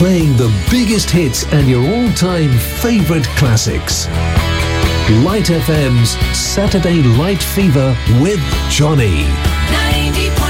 playing the biggest hits and your all-time favorite classics. Light FM's Saturday Light Fever with Johnny. 90.5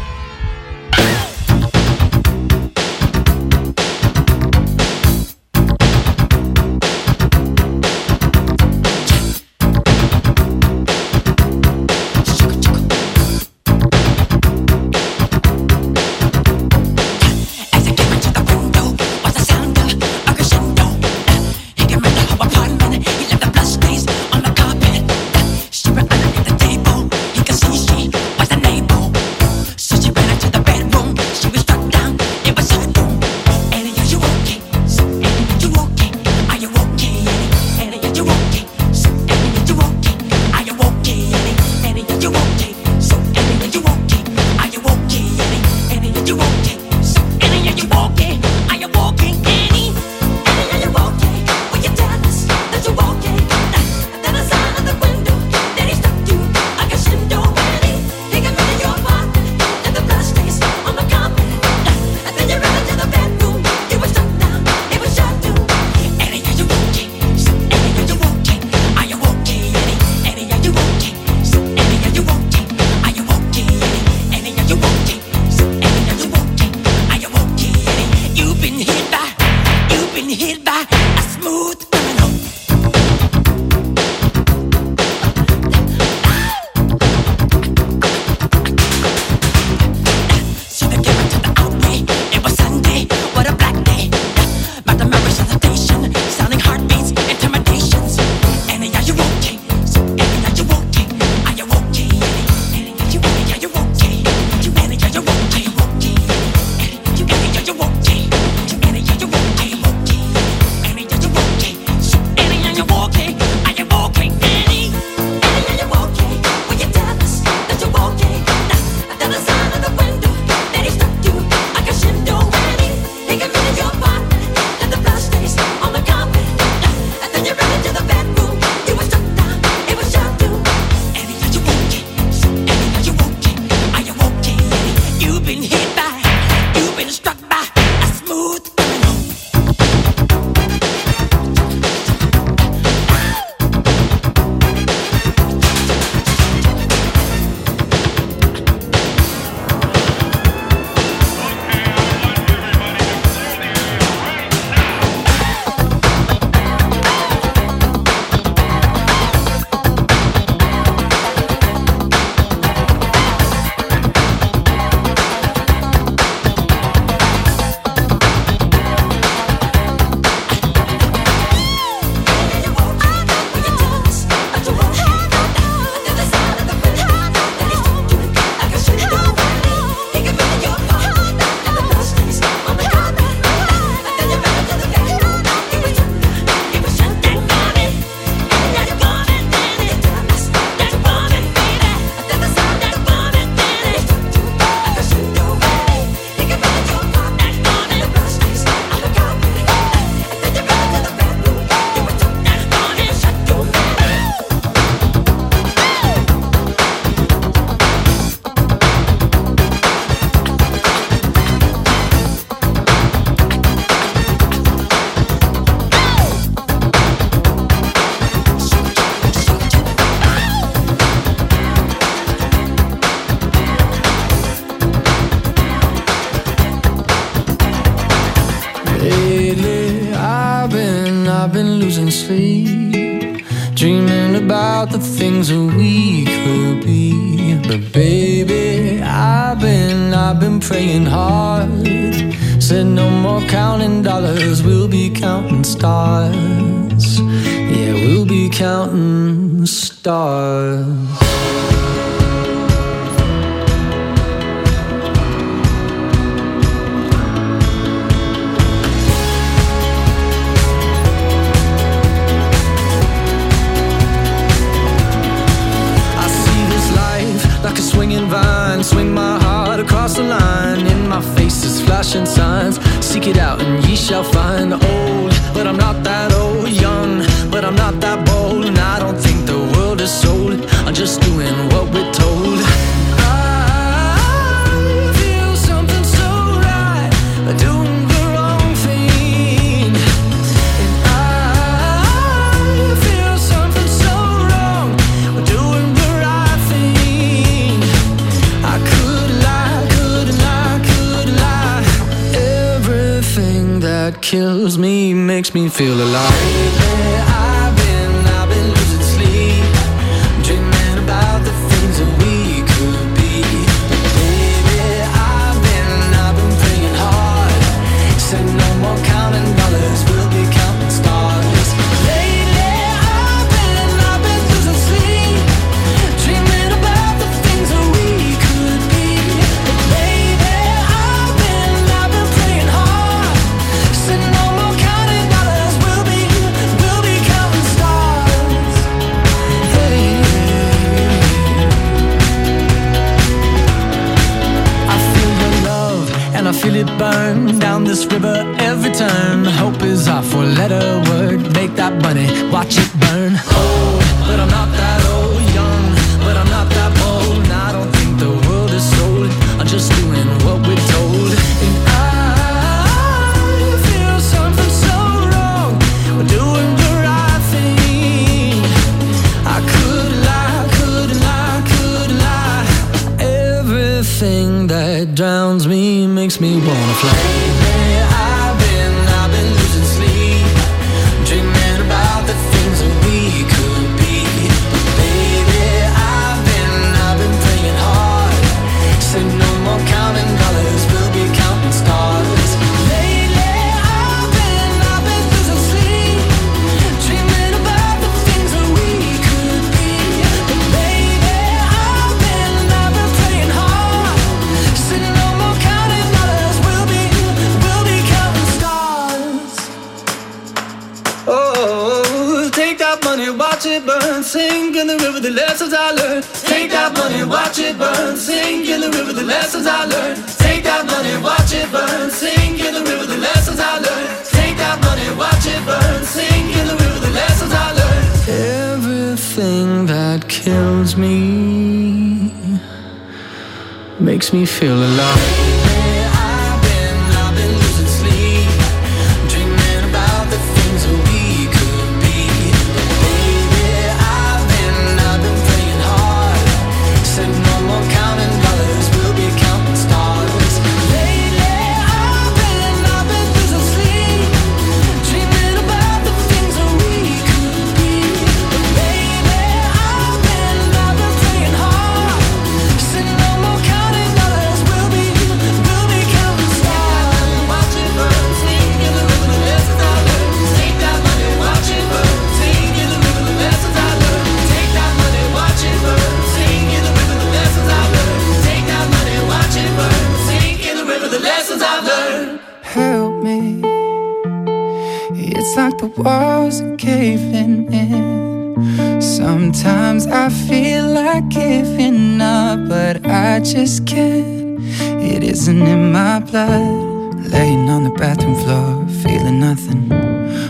Sometimes I feel like giving up, but I just can't. It isn't in my blood. Laying on the bathroom floor, feeling nothing.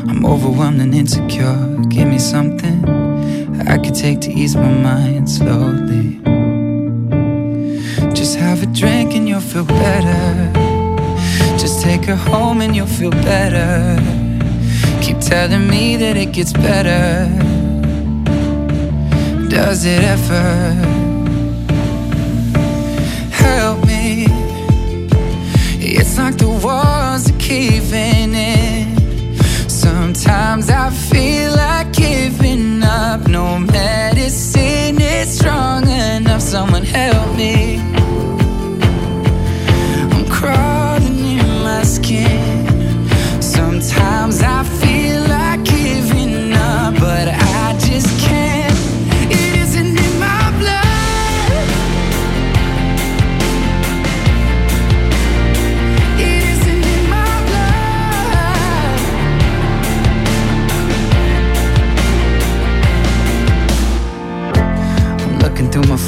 I'm overwhelmed and insecure. Give me something I could take to ease my mind slowly. Just have a drink and you'll feel better. Just take her home and you'll feel better. Keep telling me that it gets better does it ever help me? It's like the walls are caving in. Sometimes I feel like giving up. No medicine is strong enough. Someone help me. I'm crawling in my skin. Sometimes I feel.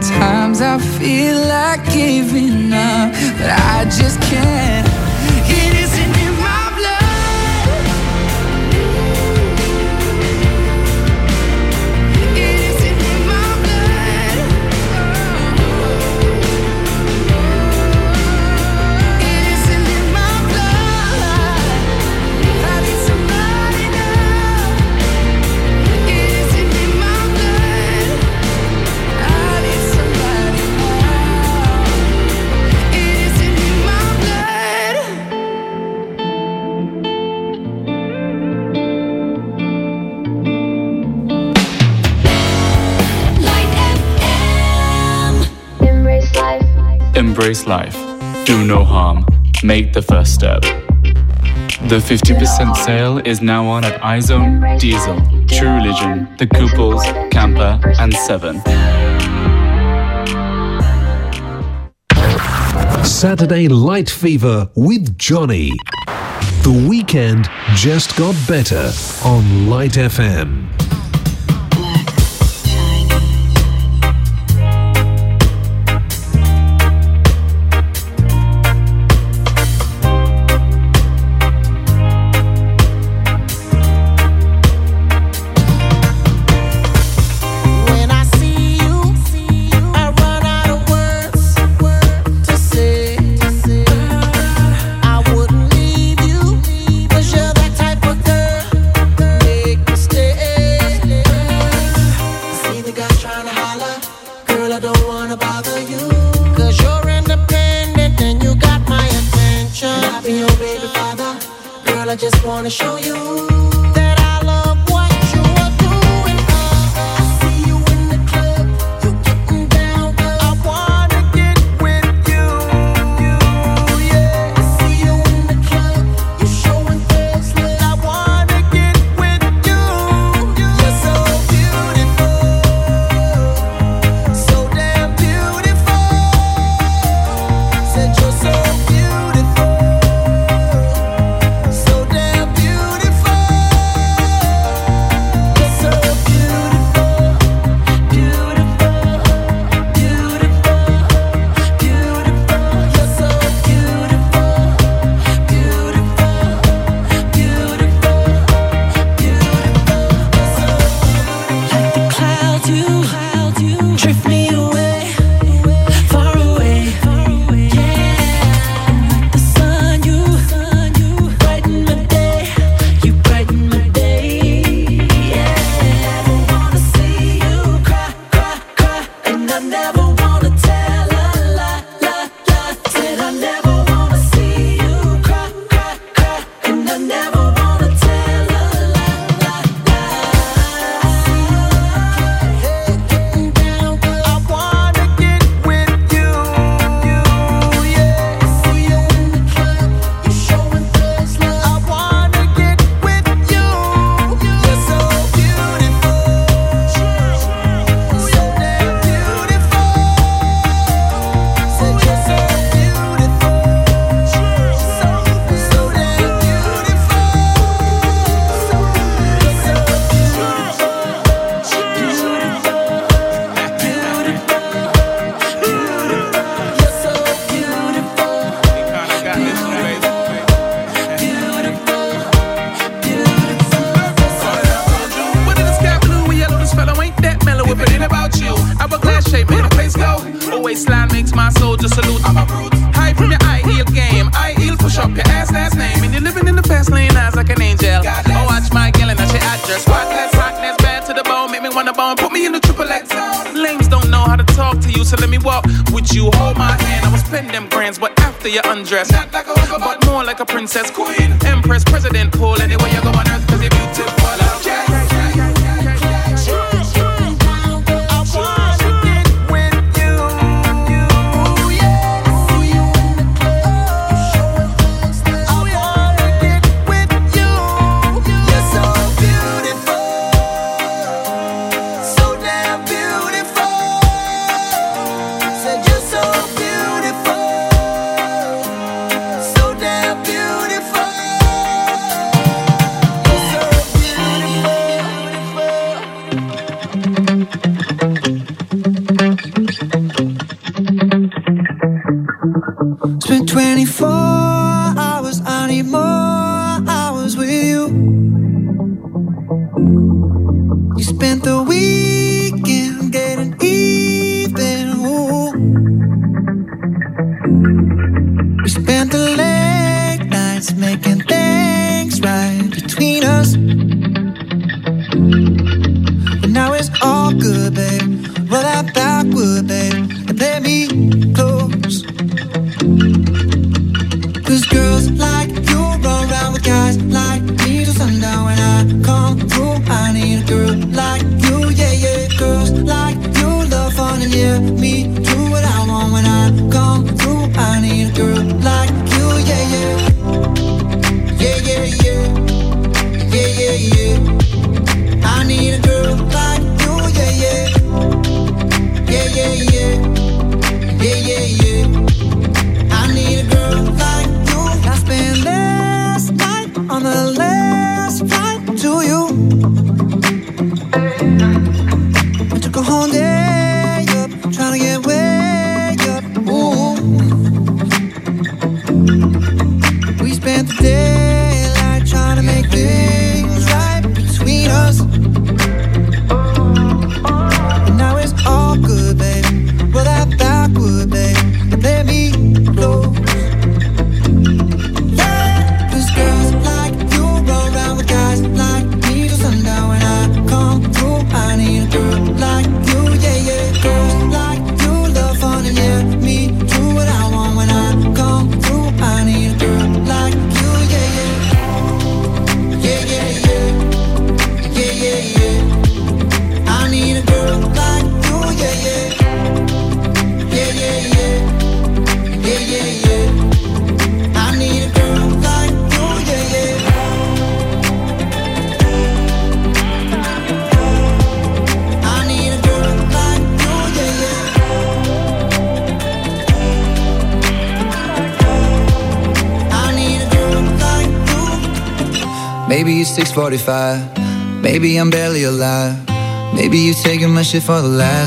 Sometimes I feel like giving up, but I just can't. embrace life, do no harm, make the first step. The 50% sale is now on at iZone, Diesel, True Religion, The Couples, Camper, and Seven. Saturday Light Fever with Johnny. The weekend just got better on Light FM. 45. Maybe I'm barely alive. Maybe you're taking my shit for the last.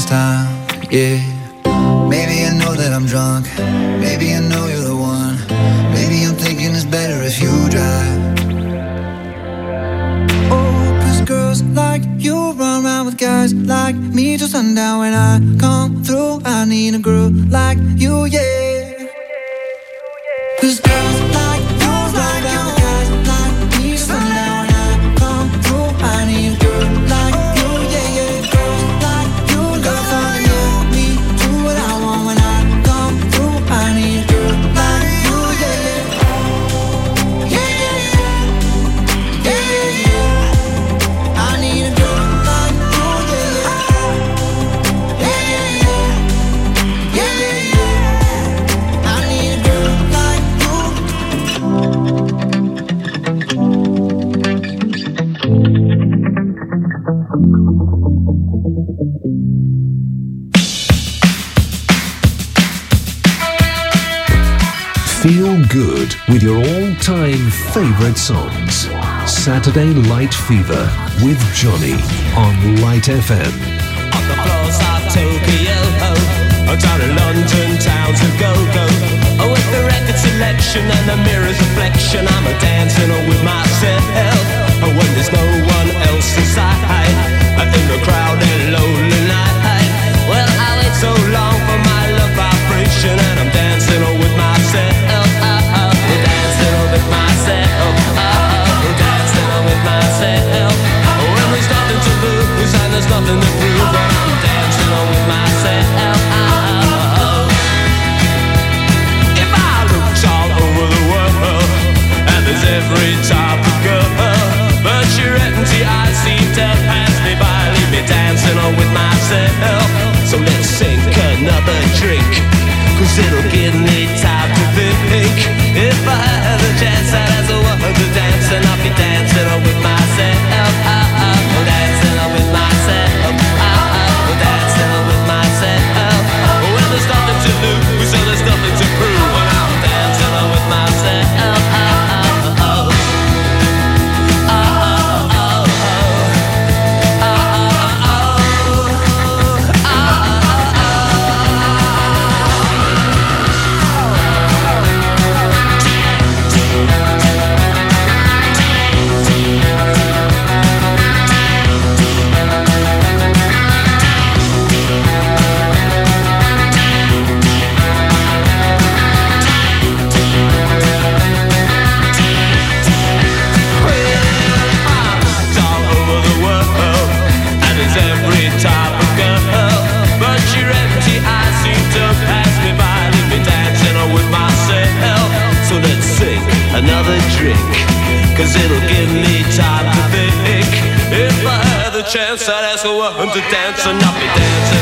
favorite songs. Saturday Light Fever with Johnny on Light FM. On the floors of Tokyo, oh, down in London, towns of go-go. Oh, with the record selection and the mirror's reflection, I'm a dancing all with myself. Oh, when there's no one else inside, in the crowd and lonely night. Well, I wait so long for my love vibration, and I'm dancing all with myself. there's nothing to prove, but I'm dancing on with myself. If I looked all over the world, and there's every type of girl, but your empty eyes seem to pass me by, leave me dancing on with myself. So let's sink another drink, cause it'll give me time to think. If I had a chance, I'd as a woman to dance, and I'll be dancing on with myself. chance. I'd ask woman to dance and I'll be dancing.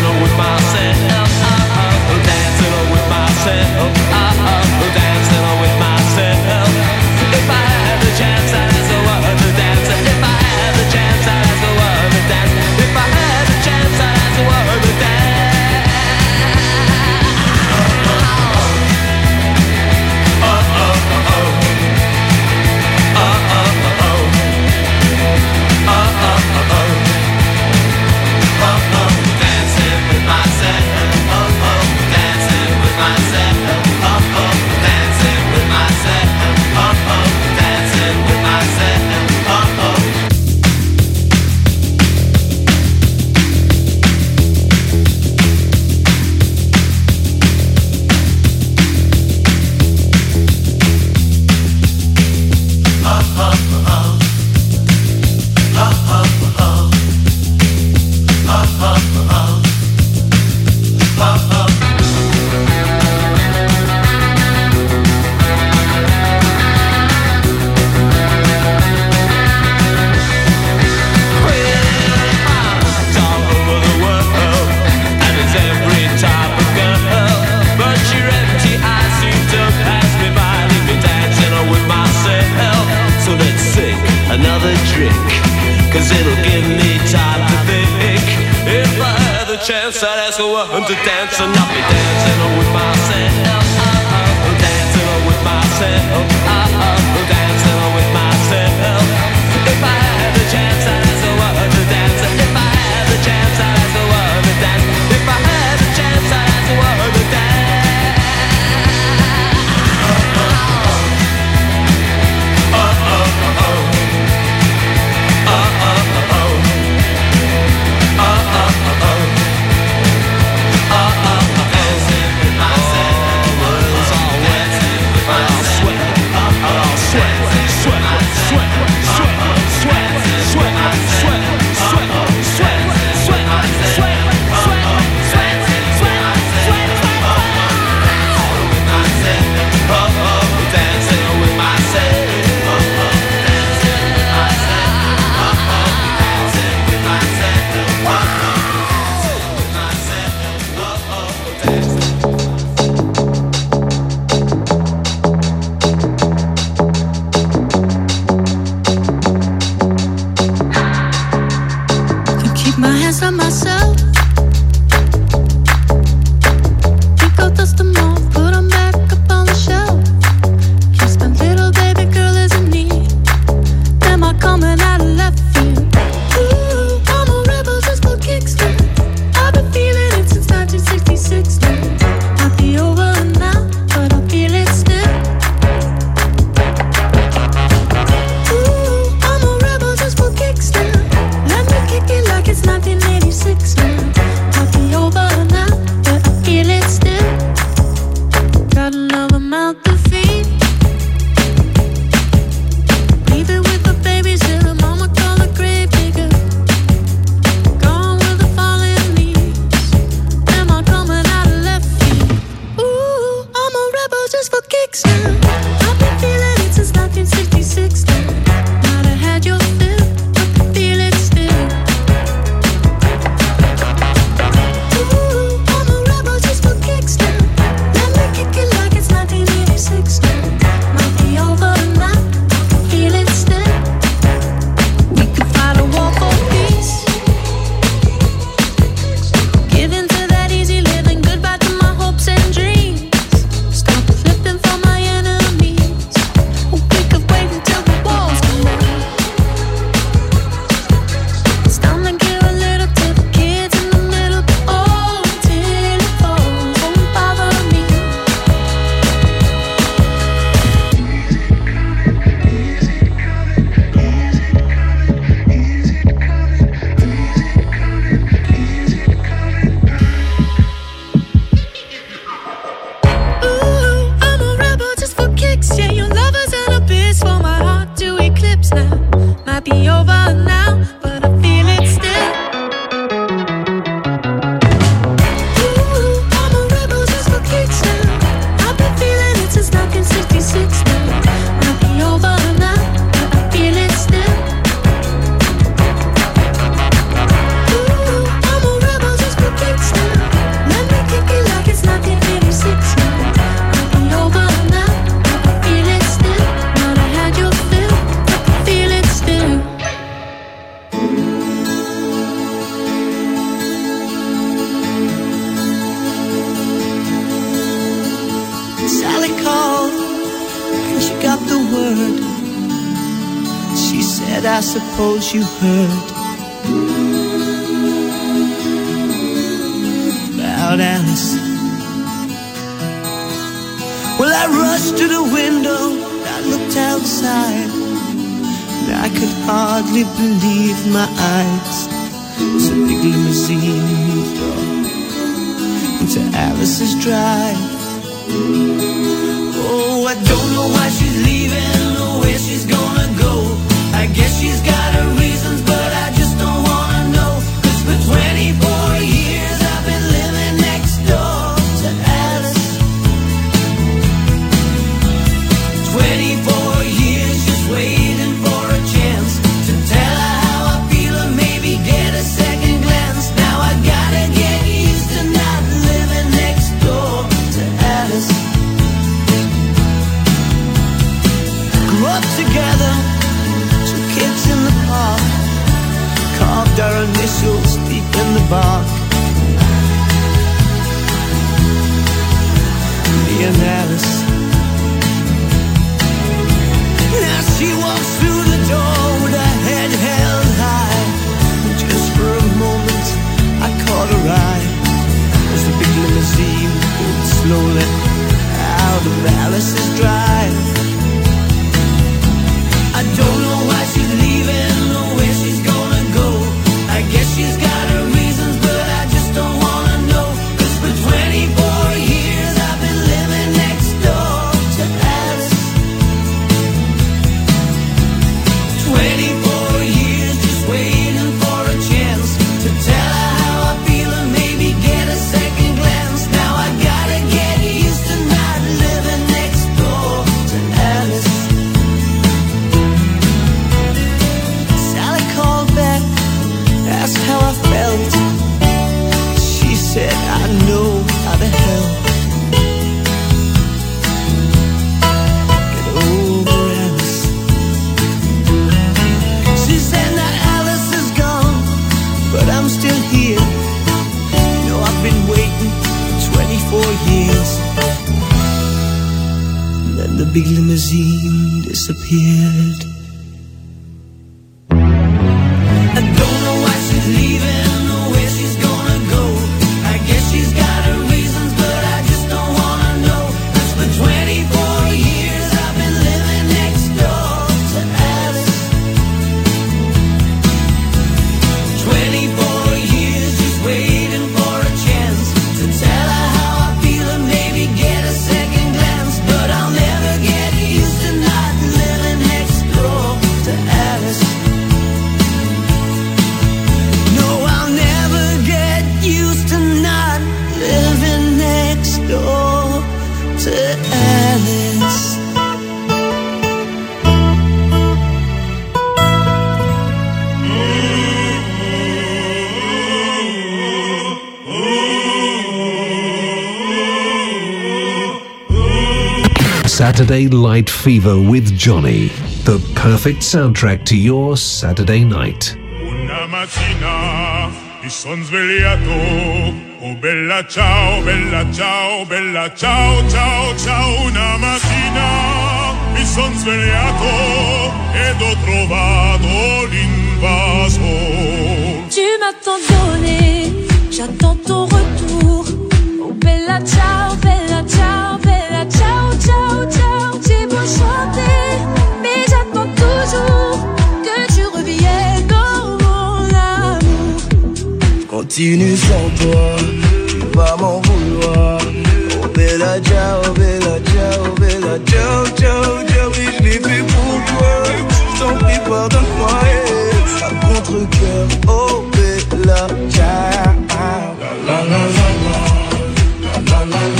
Night Fever with Johnny, the perfect soundtrack to your Saturday night. Una mattina mi son svegliato. Oh bella ciao, bella ciao, bella ciao, ciao, ciao. Una mattina mi son svegliato ed ho trovato l'invaso. Tu m'attendais, j'attends ton retour. Oh bella ciao, bella continue sans toi, tu vas m'en vouloir. Oh bella ciao, bella ciao, bella ciao, ciao, ciao, oui, je l'ai fait pour toi. Je t'en prie, pardonne-moi, eh, à contre-coeur. Oh bella ciao, la la la la la la.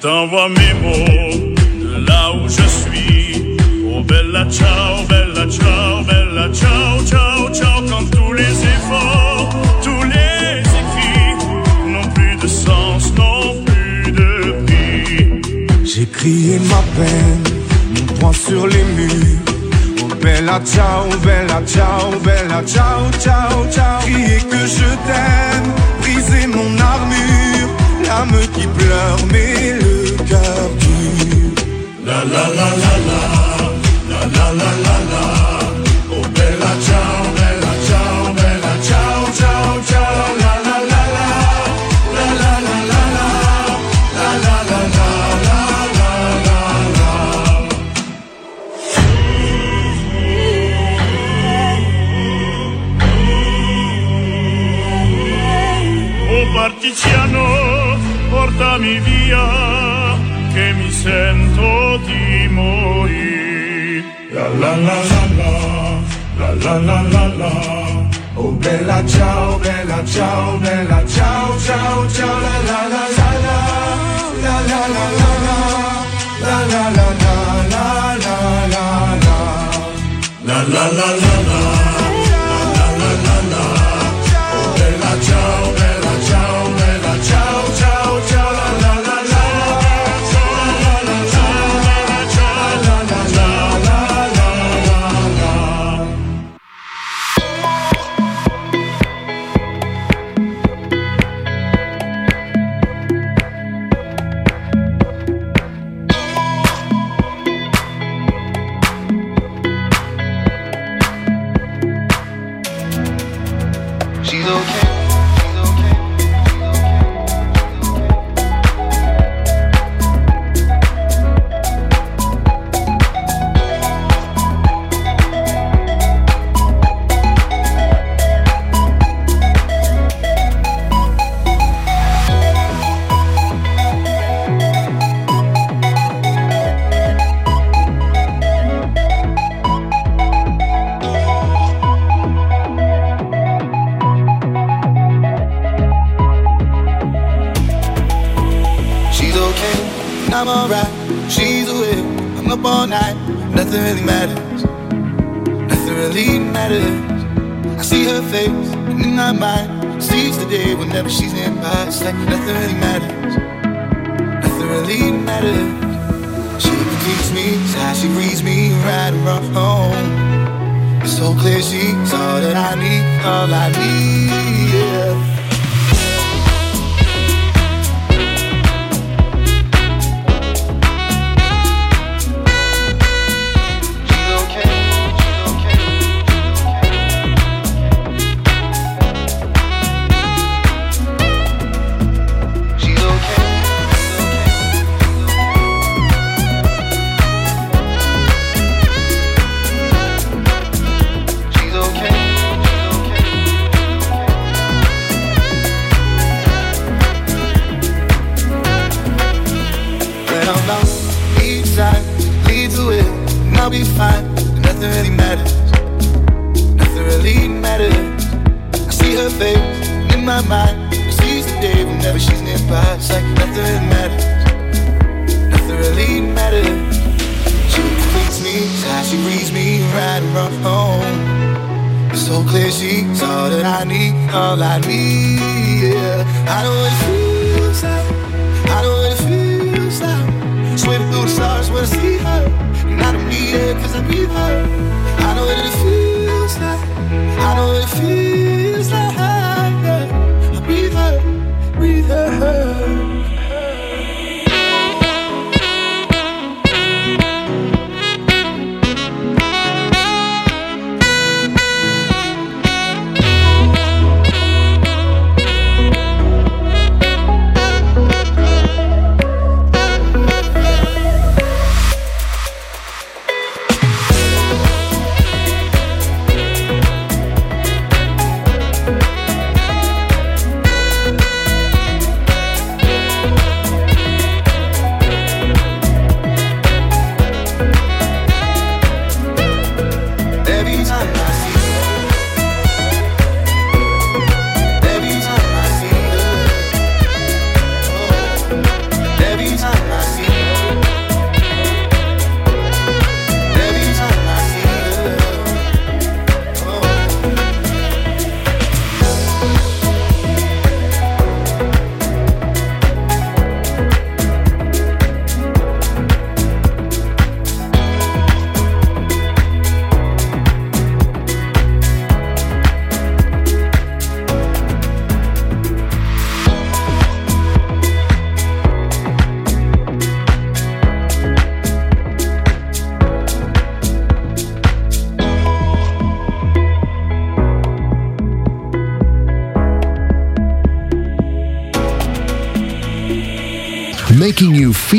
t'envoie mes mots de là où je suis. Oh bella ciao, bella ciao, bella ciao, ciao, ciao. Quand tous les efforts, tous les écrits n'ont plus de sens, n'ont plus de prix. J'ai crié ma peine, mon poing sur les murs. Oh bella ciao, bella ciao, bella ciao, ciao, ciao. Crier que je t'aime, briser mon armure qui pleure, mais le cœur dur. La la la la la, la la la la la. portami via che mi sento di morire. La la la la la, la la la la Oh bella ciao, bella ciao, bella ciao, ciao, ciao, la la la la la, la la la la la, la la la la la la la la la la la la la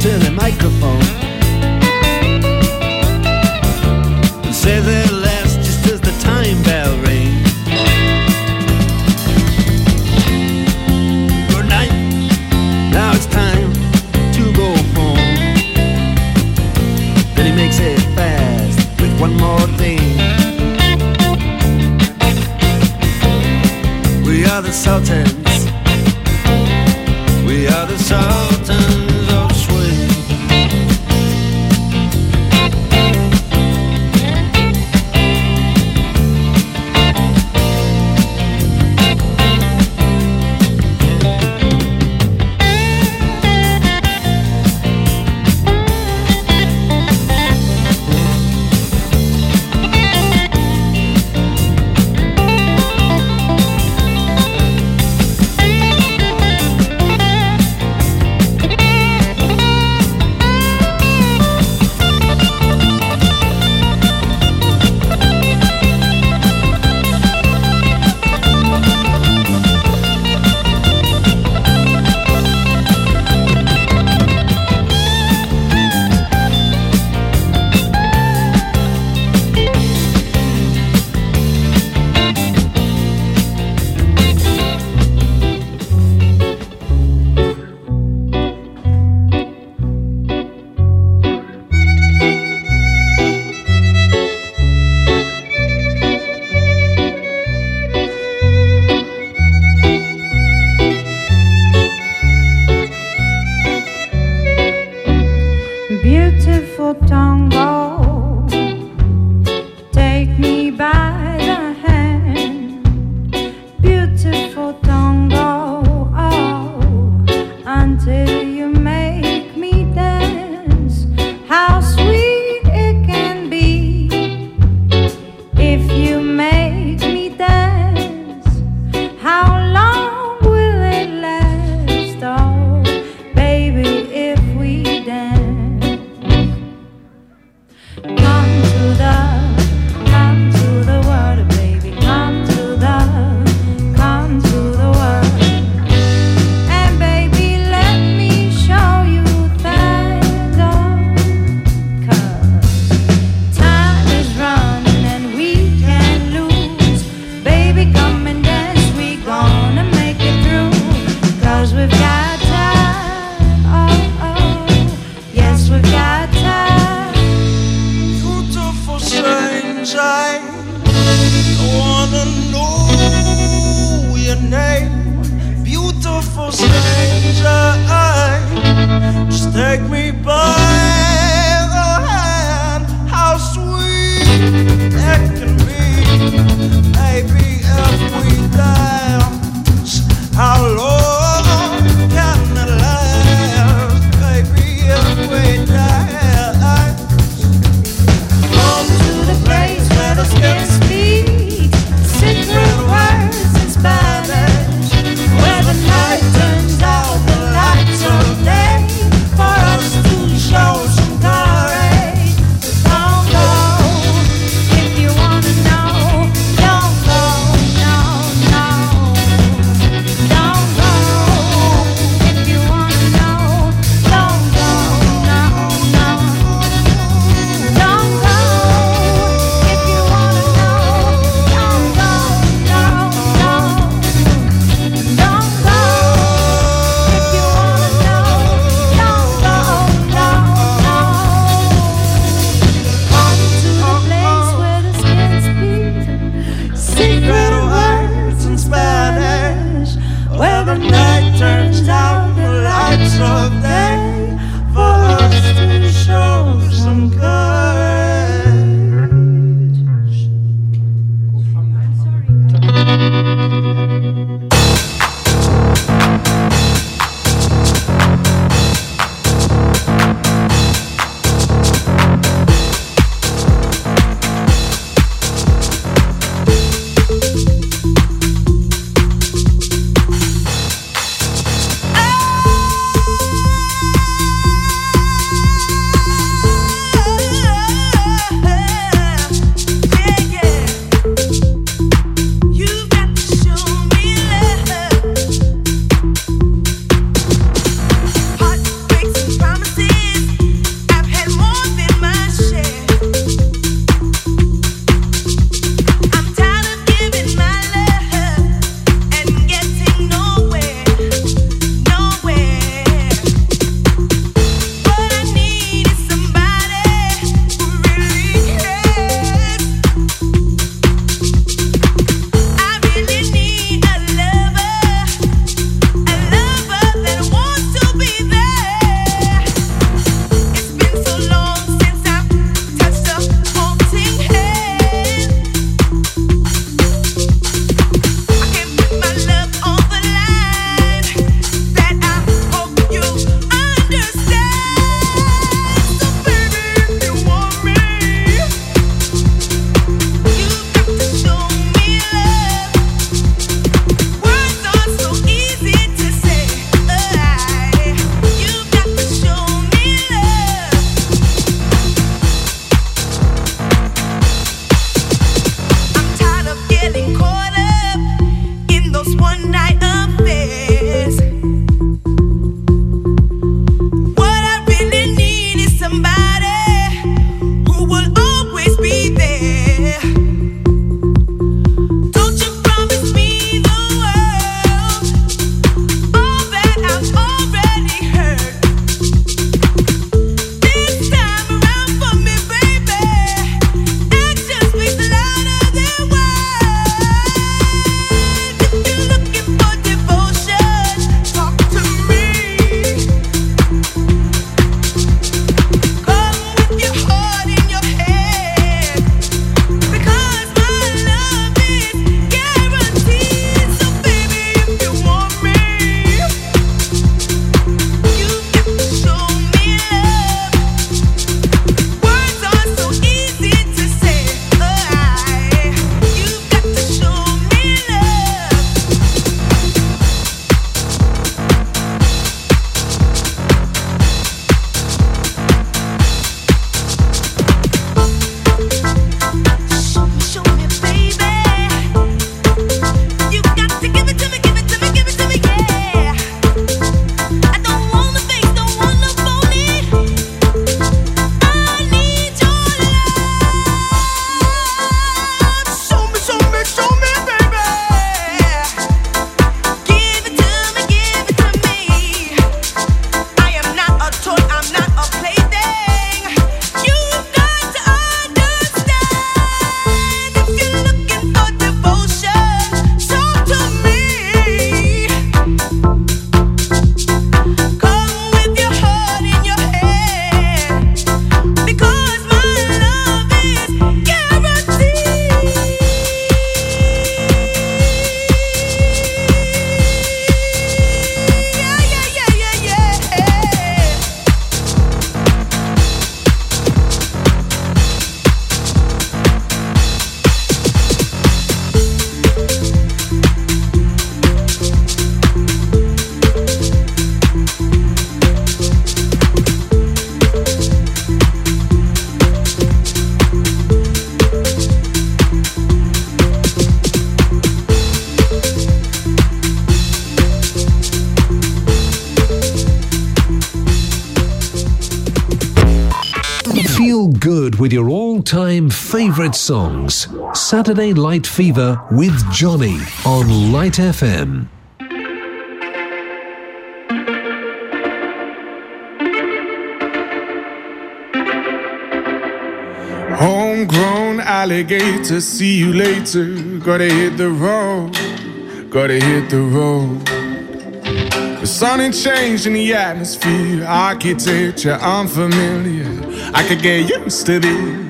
to the microphone and says their last just as the time bell rings. Good night. Now it's time to go home. Then he makes it fast with one more thing. We are the Sultans. We are the Sultans. Time favourite songs. Saturday Light Fever with Johnny on Light FM. Homegrown alligator, see you later. Gotta hit the road, gotta hit the road. The sun ain't changed in the atmosphere, architecture unfamiliar. I could get used to this.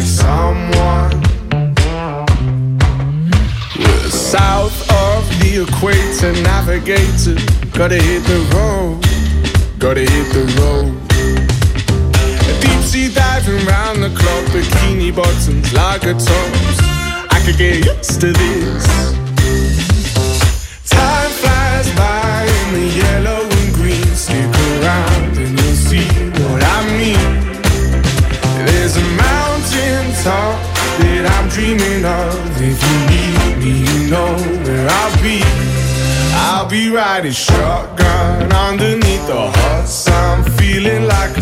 south of the equator, navigator. Gotta hit the road, gotta hit the road. Deep sea diving round the clock, bikini bottoms, lager tops. I could get used to this. Riding shotgun underneath the hot sun, feeling like a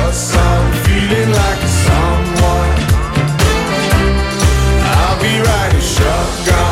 like a someone. I'll be riding shotgun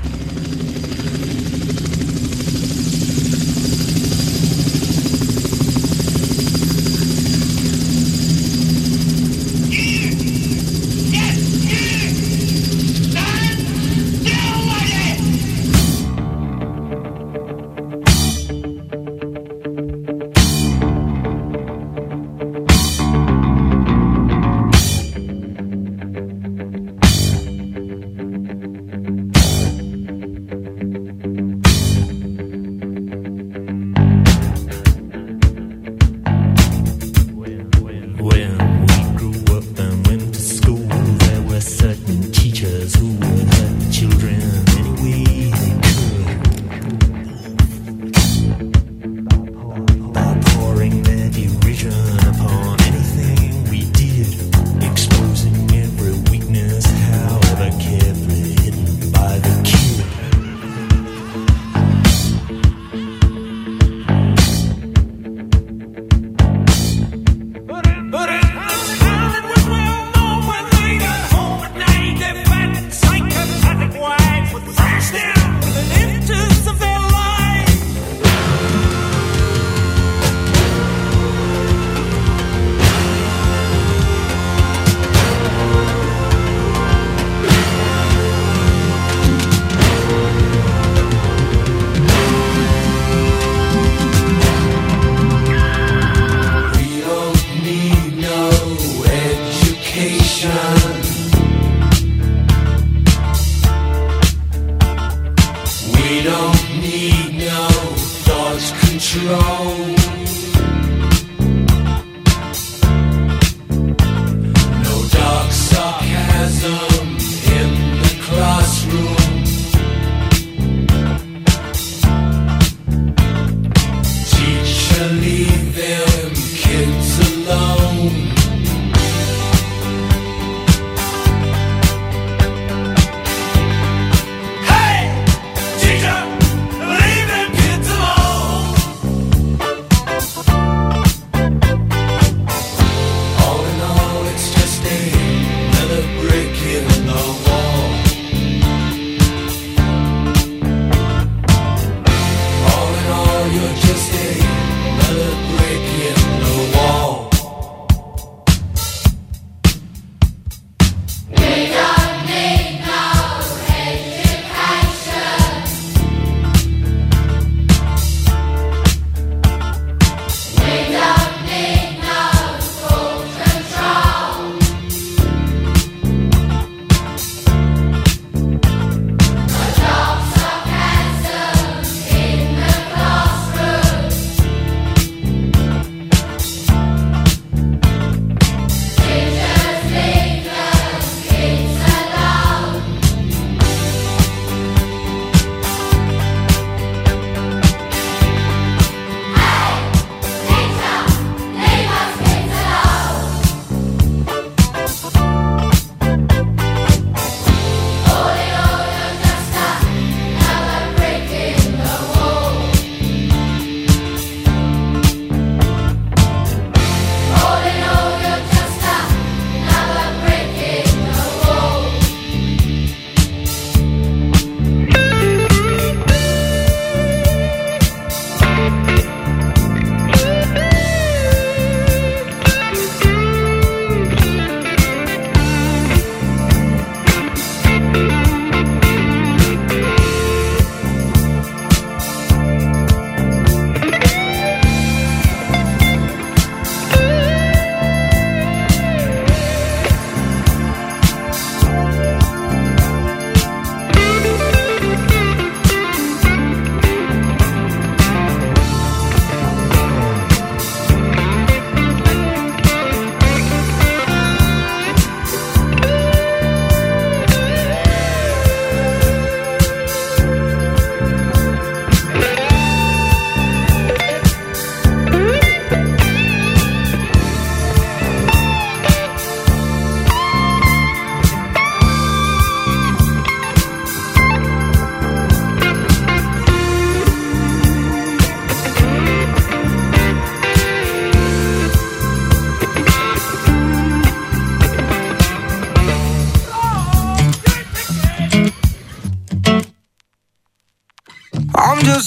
control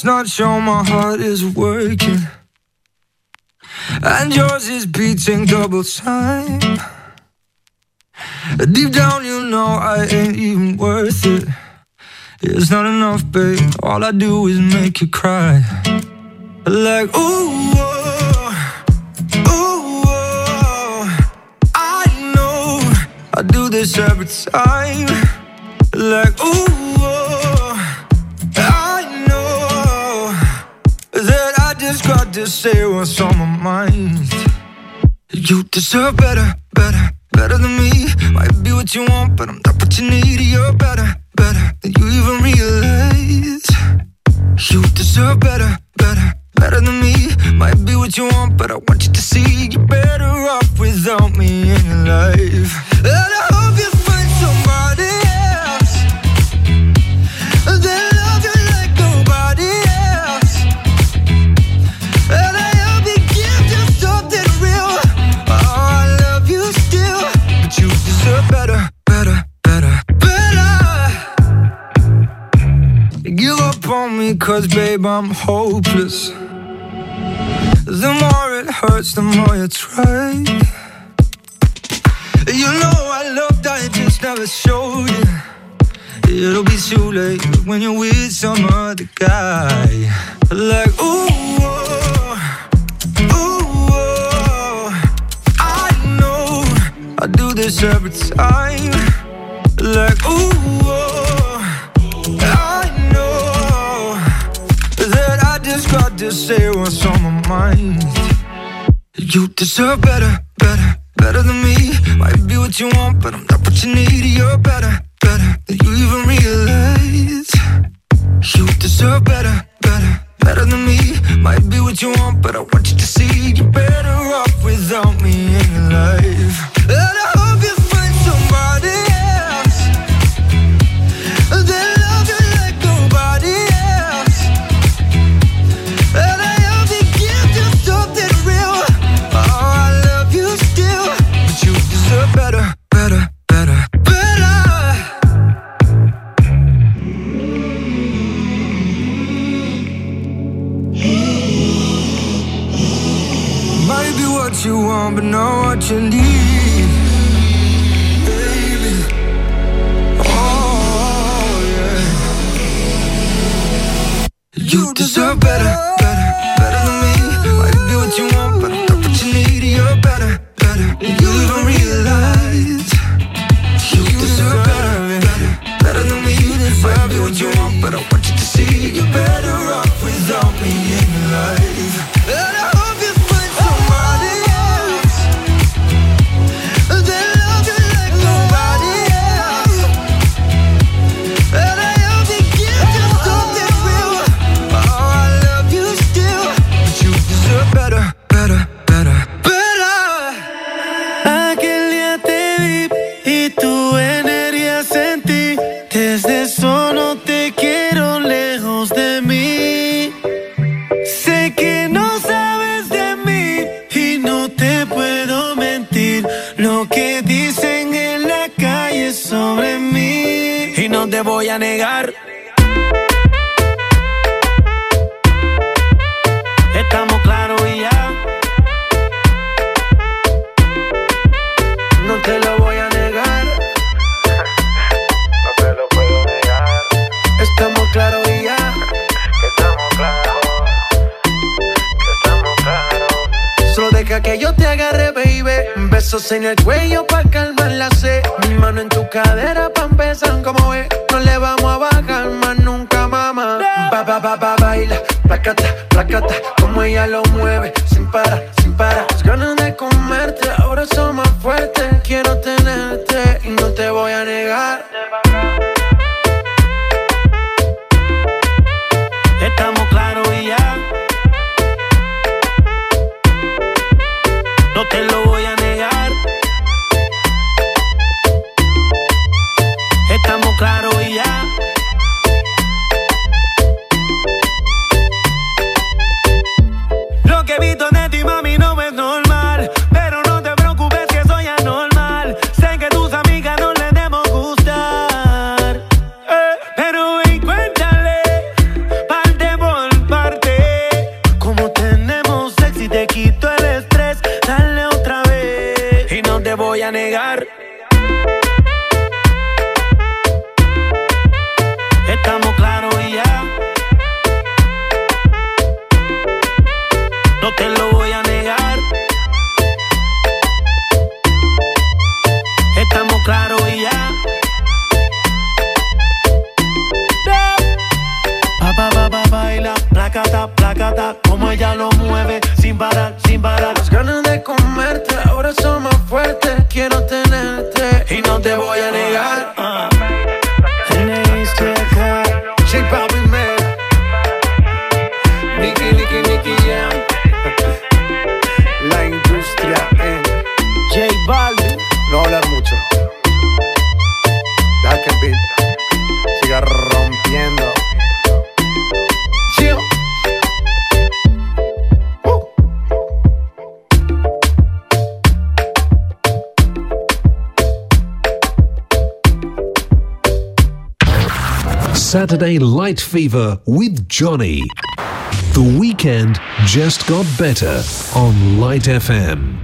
not sure my heart is working. And yours is beating double time. Deep down, you know I ain't even worth it. It's not enough, babe. All I do is make you cry. Like, ooh. I do this every time mentioned Light Fever with Johnny. The weekend just got better on Light FM.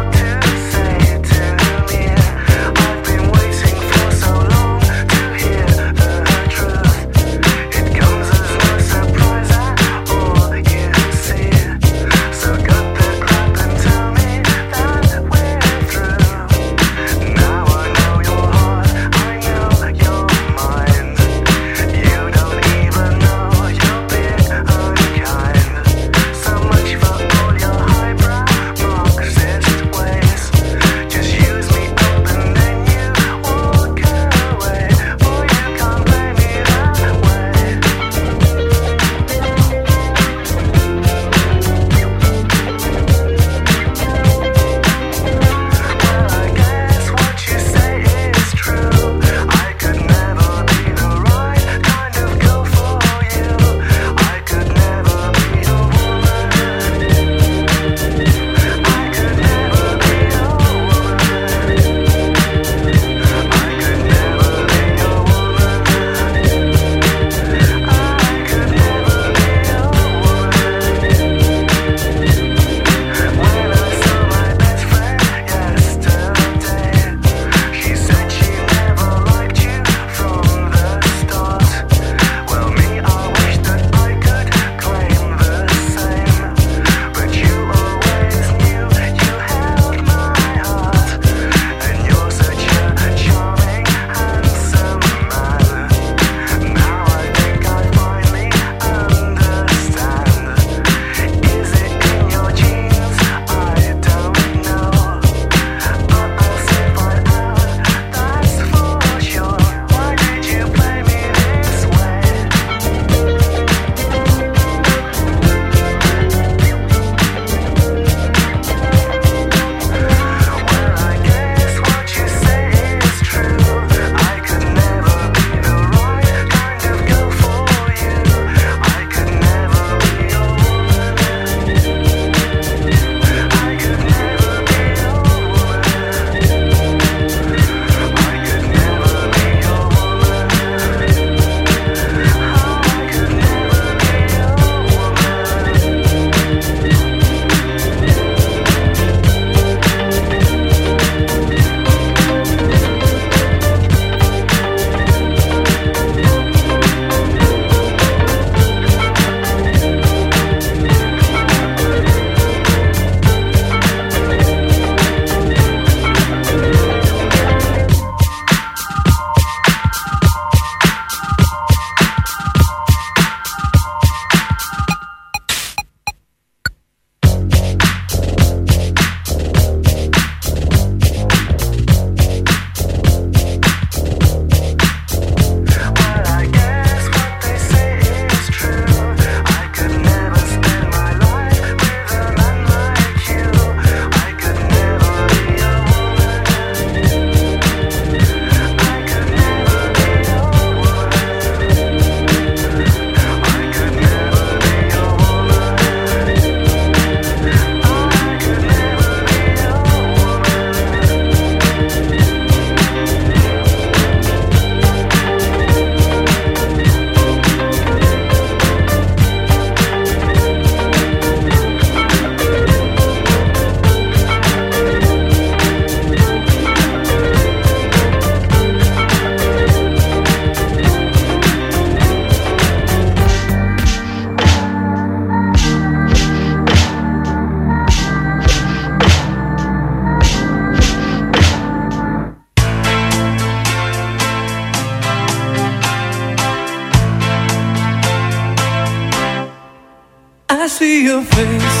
See your face,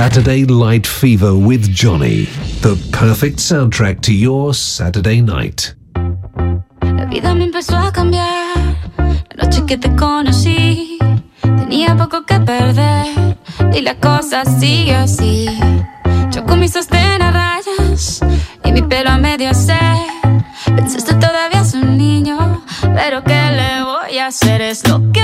Saturday Light Fever with Johnny, the perfect soundtrack to your Saturday night. La vida me empezó a cambiar la noche que te conocí. Tenía poco que perder y la cosa sigue así. Mi sostén a rayas y mi pelo a medio se. Pensaste todavía es un niño, pero ¿qué le voy a hacer? Es lo que.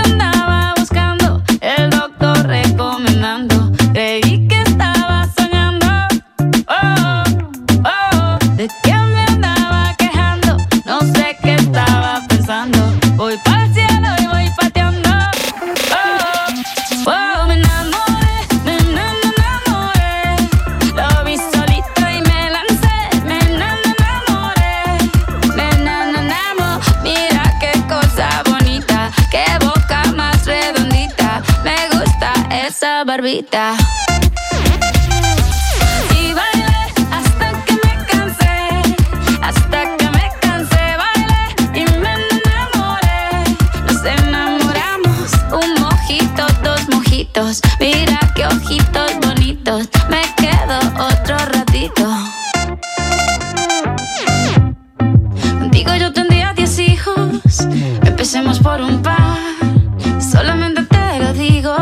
Y baile hasta que me cansé. Hasta que me cansé. Baile y me enamoré. Nos enamoramos. Un mojito, dos mojitos. Mira que ojitos bonitos. Me quedo otro ratito. Digo, yo tendría diez hijos. Empecemos por un par. Solamente te lo digo.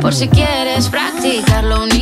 Por si quieres es practicarlo.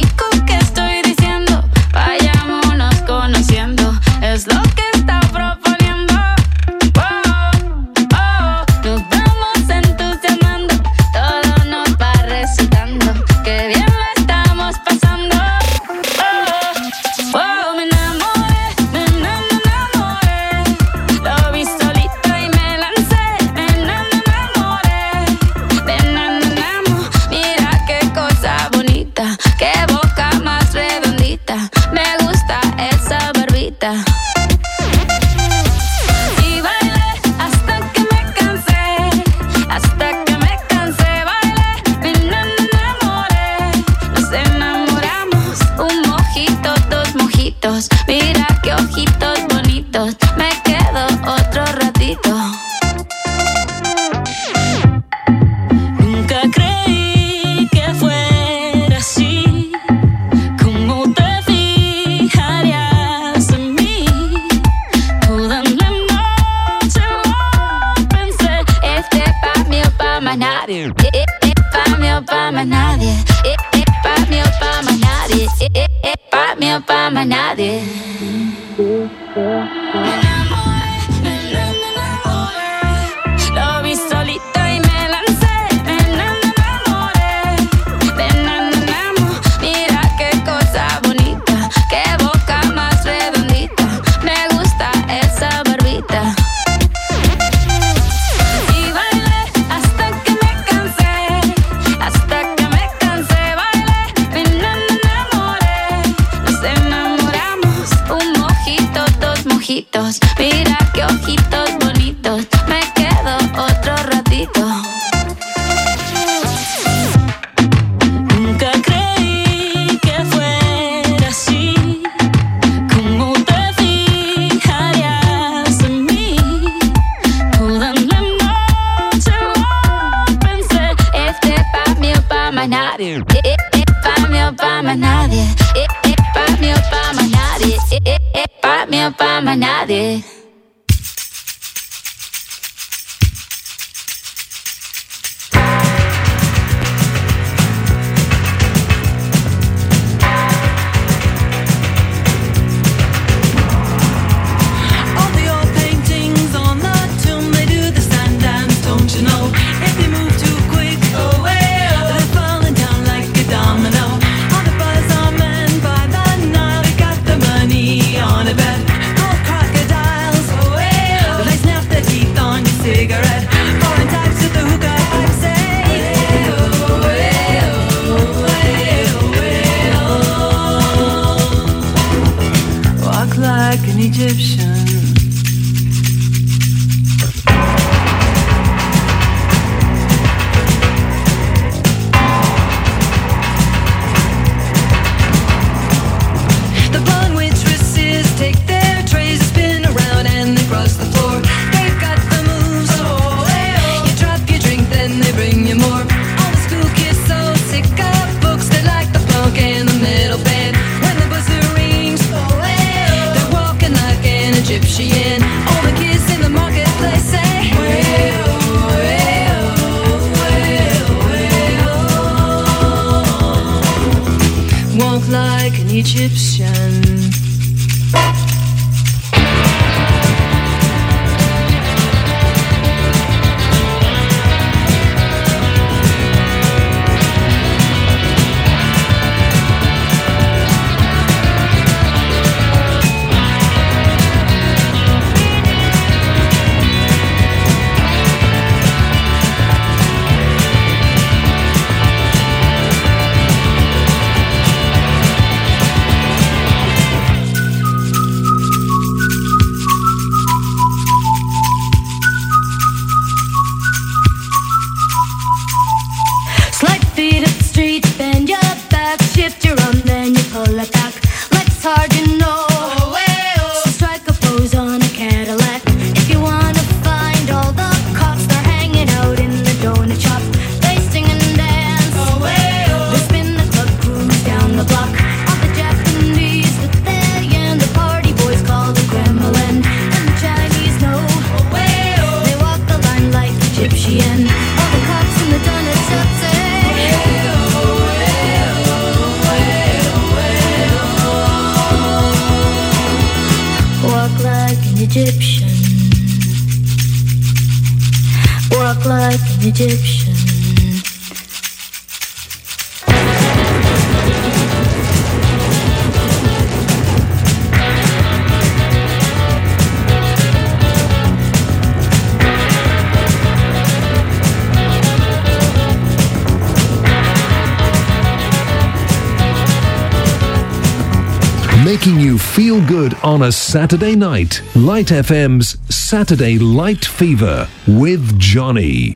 Good on a Saturday night. Light FM's Saturday Light Fever with Johnny.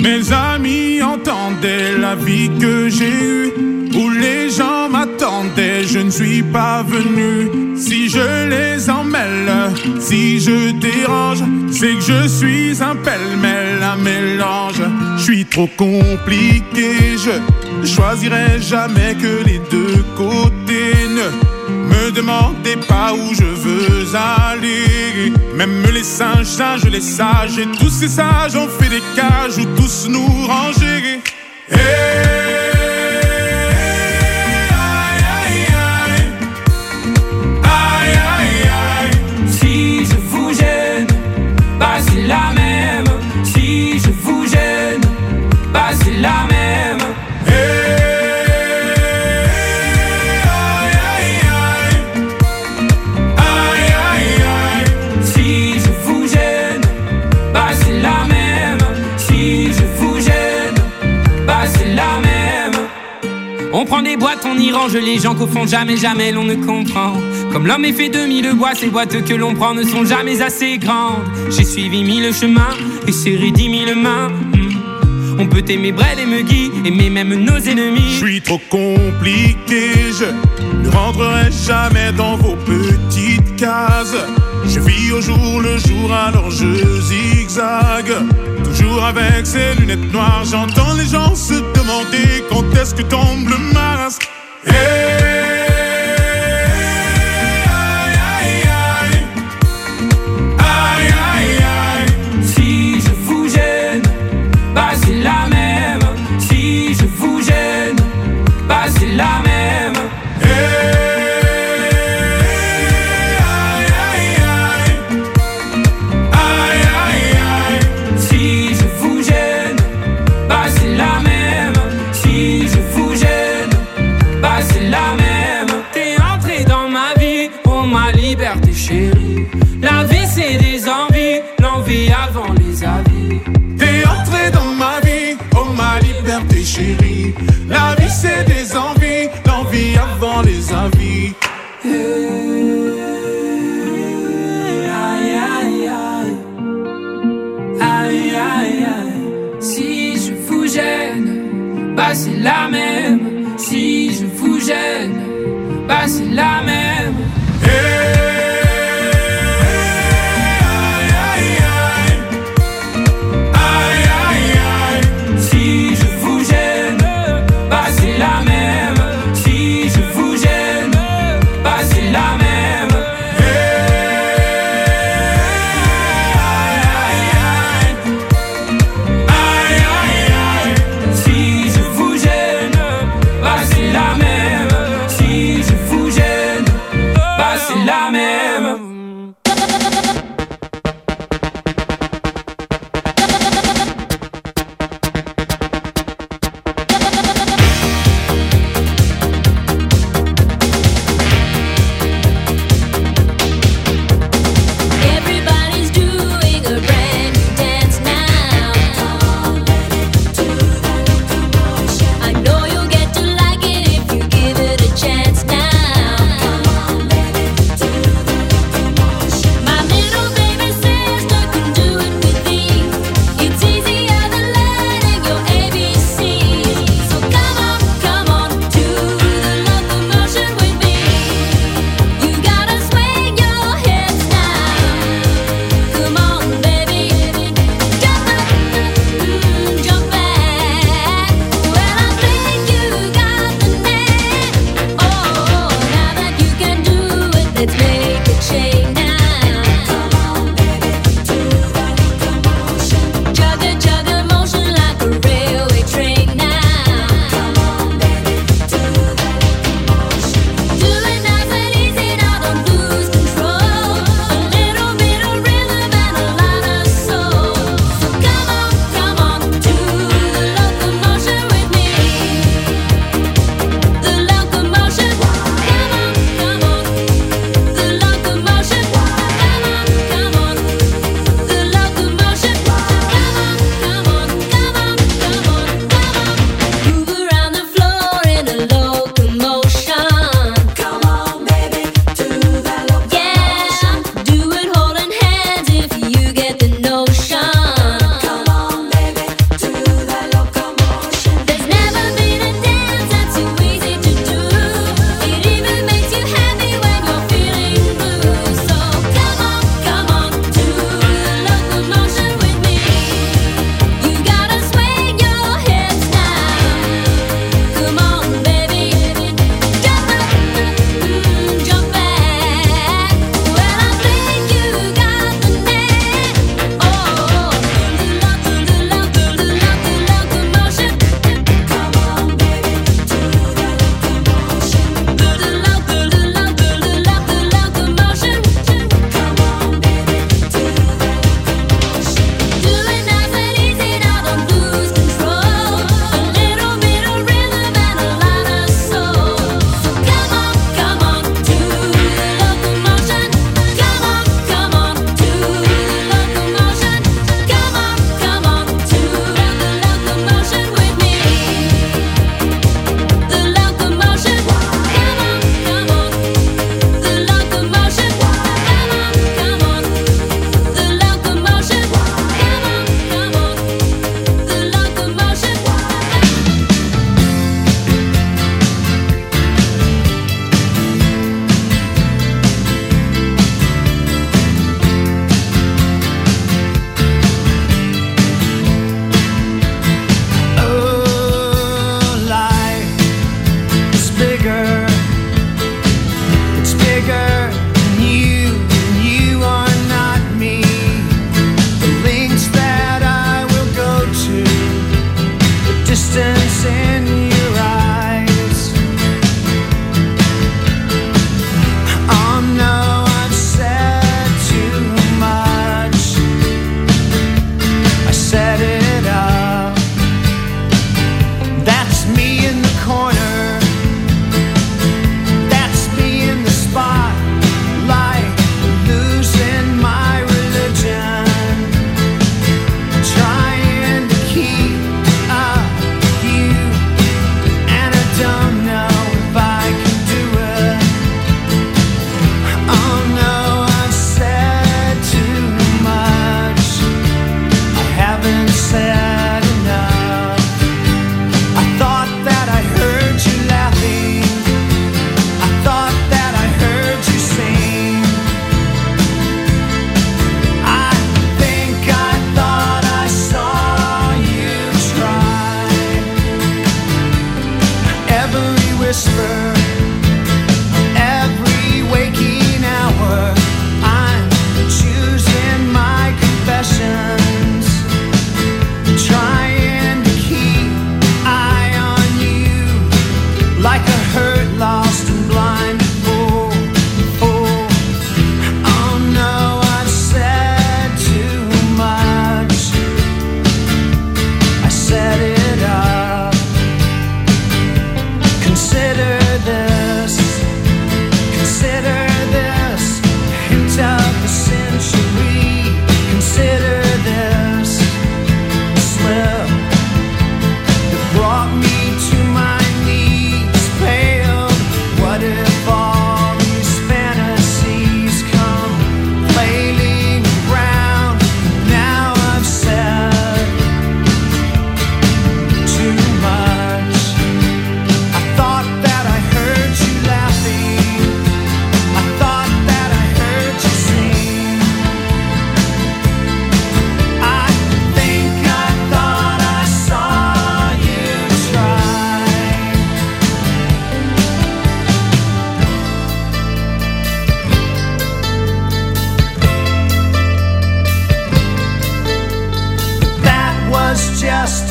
Mes amis entendaient la vie que j'ai eue, où les gens m'attendaient, je ne suis pas venu. Si je les emmêle, si je dérange, c'est que je suis un pêle-mêle, un mélange. Trop compliqué, je choisirai jamais que les deux côtés. Ne me demandez pas où je veux aller. Même les singes, singes, les sages, et tous ces sages ont fait des cages où tous nous ranger. Les gens qu'au jamais, jamais l'on ne comprend. Comme l'homme est fait de mille bois, ces boîtes que l'on prend ne sont jamais assez grandes. J'ai suivi mille chemins et serré dix mille mains. Hmm. On peut aimer Brel et Muggy, aimer même nos ennemis. Je suis trop compliqué, je ne rentrerai jamais dans vos petites cases. Je vis au jour le jour, alors je zigzague. Toujours avec ces lunettes noires, j'entends les gens se demander quand est-ce que tombe le masque.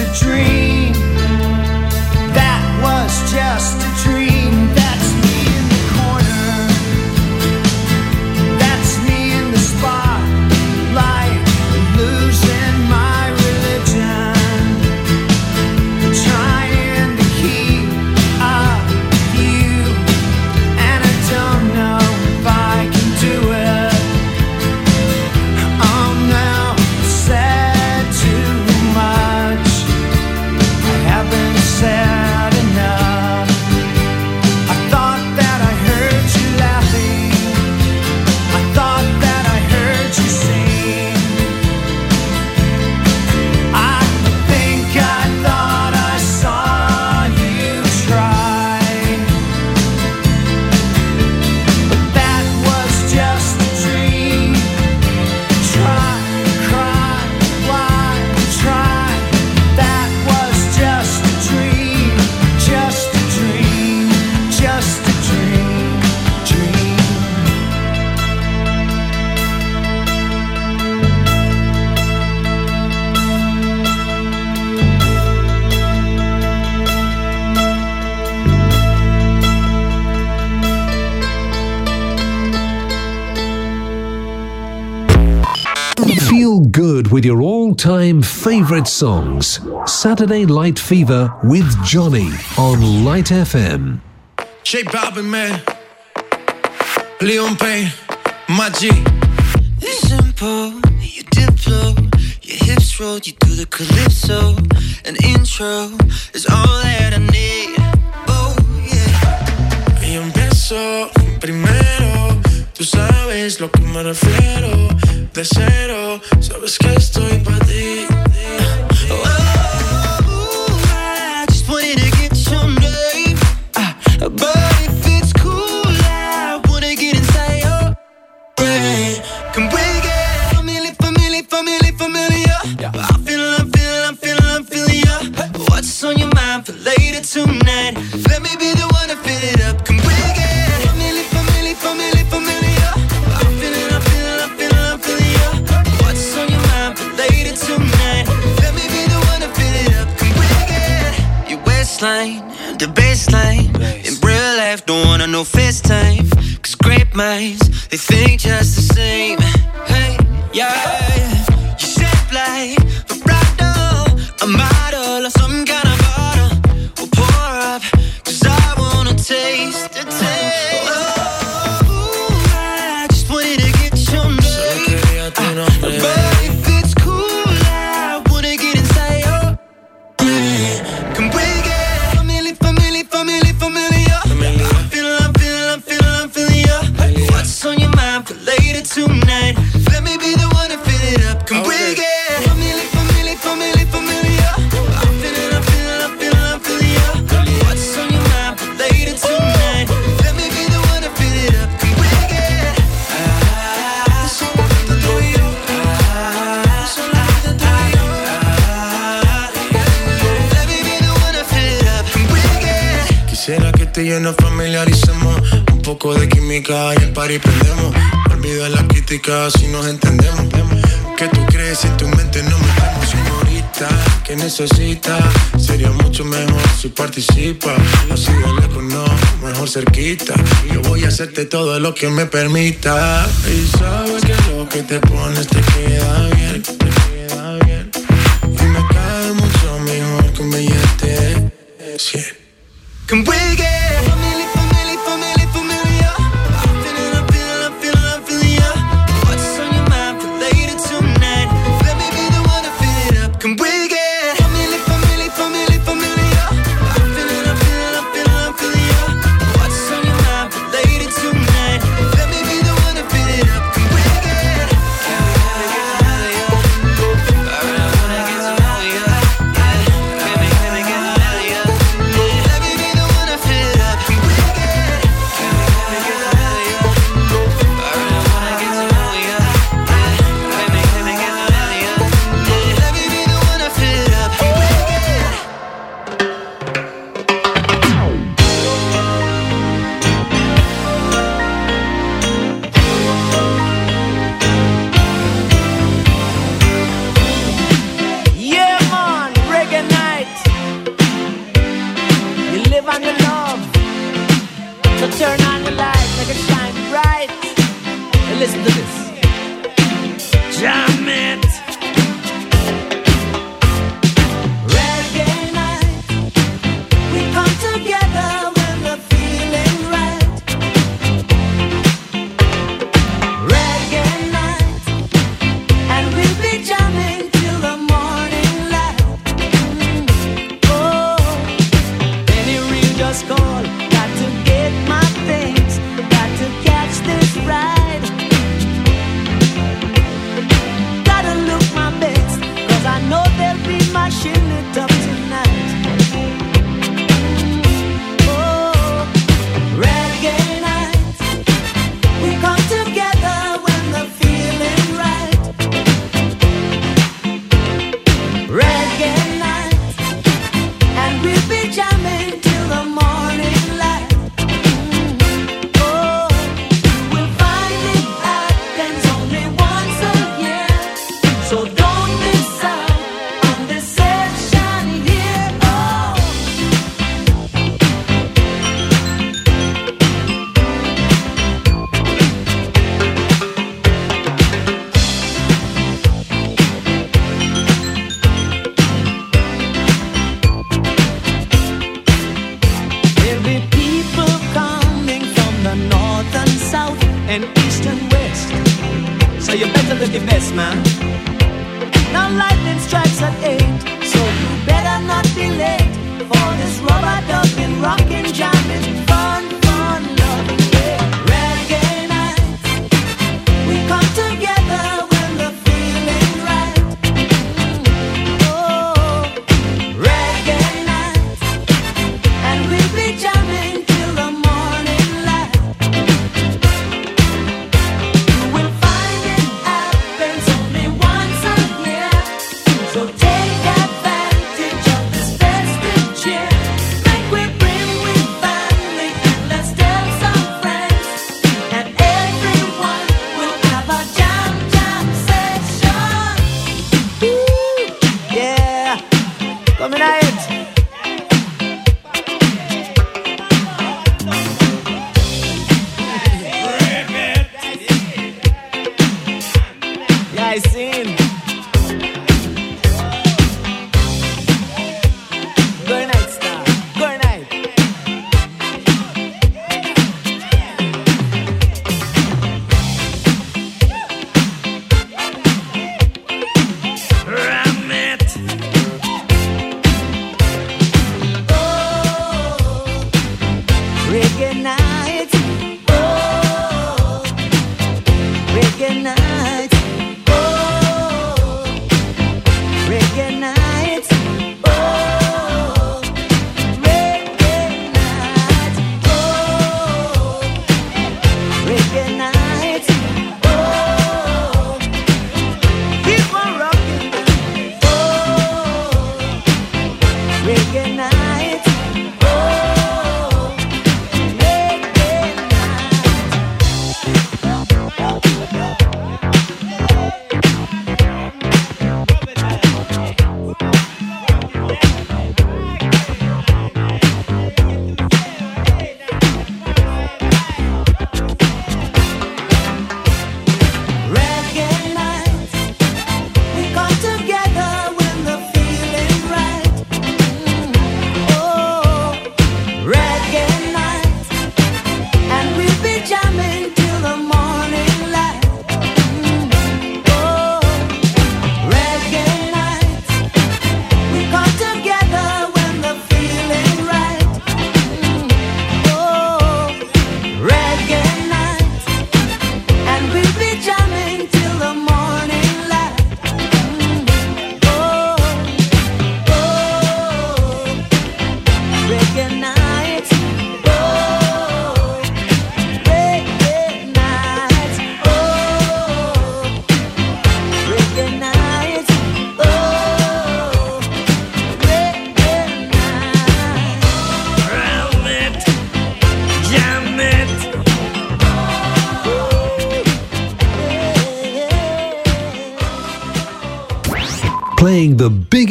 a dream. time favorite songs. Saturday Light Fever with Johnny on Light FM. Man. Leon Payne, simple, you diplo, your hips roll, you do the calypso. An intro is all that I need. Oh yeah. Primero. Tú sabes lo que me refiero, de cero, sabes que estoy para ti. They say todo lo que me permita. Y sabes que lo que te pones te queda bien.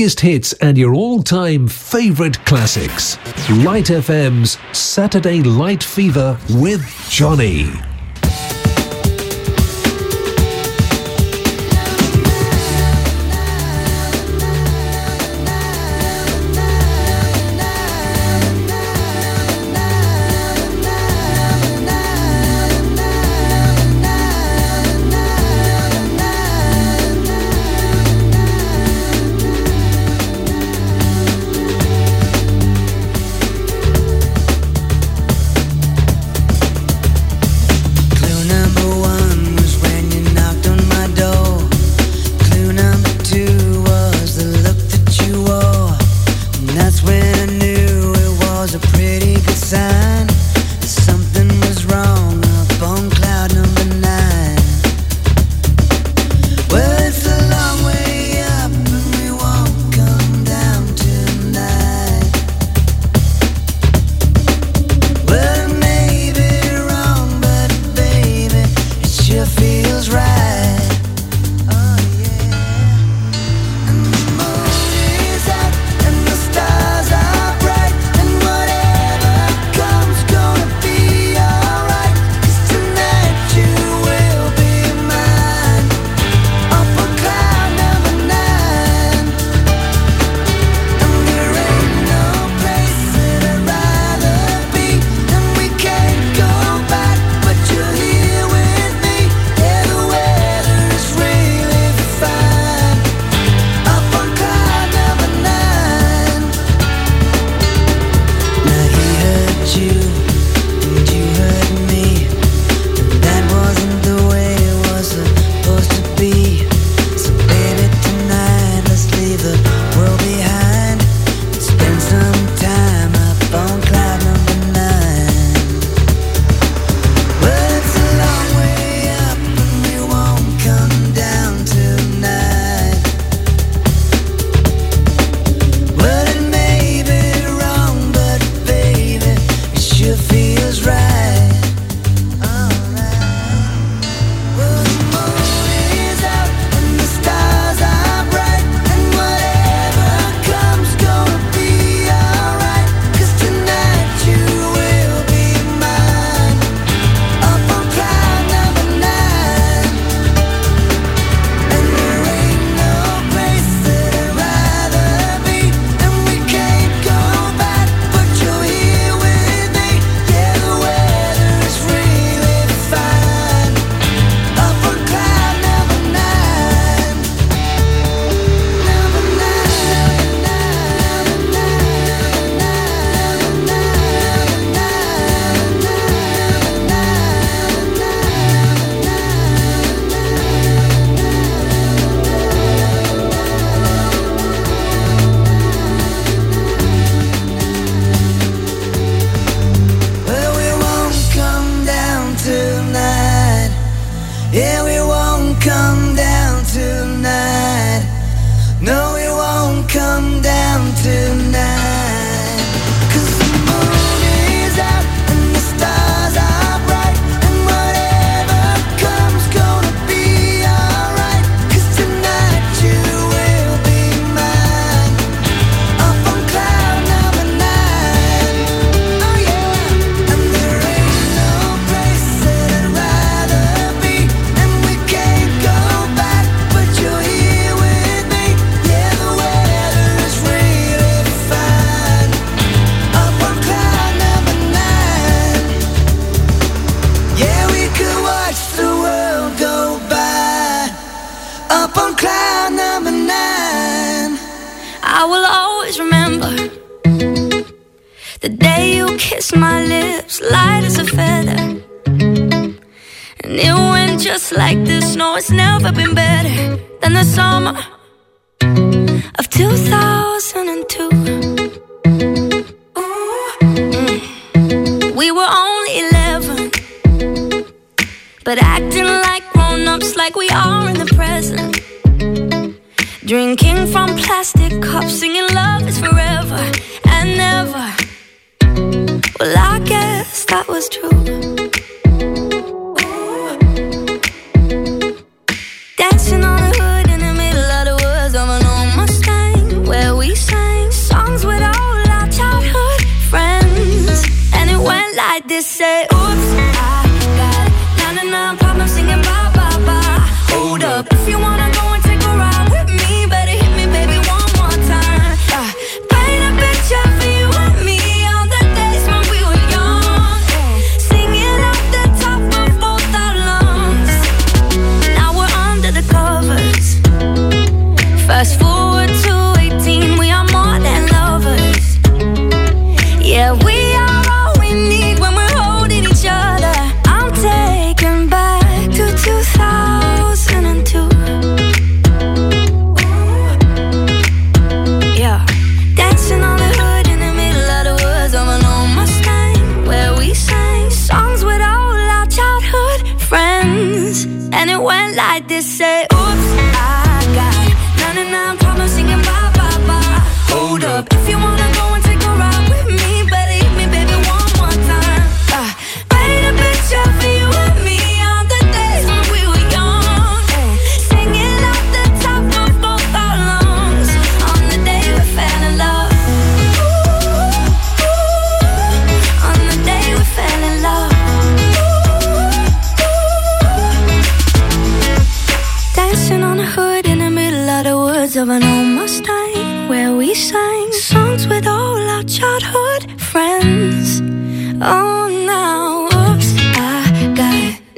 biggest hits and your all time favourite classics. Light FM's Saturday Light Fever with Johnny.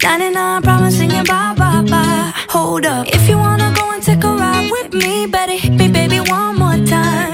99 problems singing bye bye bye. Hold up, if you wanna go and take a ride with me, better hit me, baby, one more time.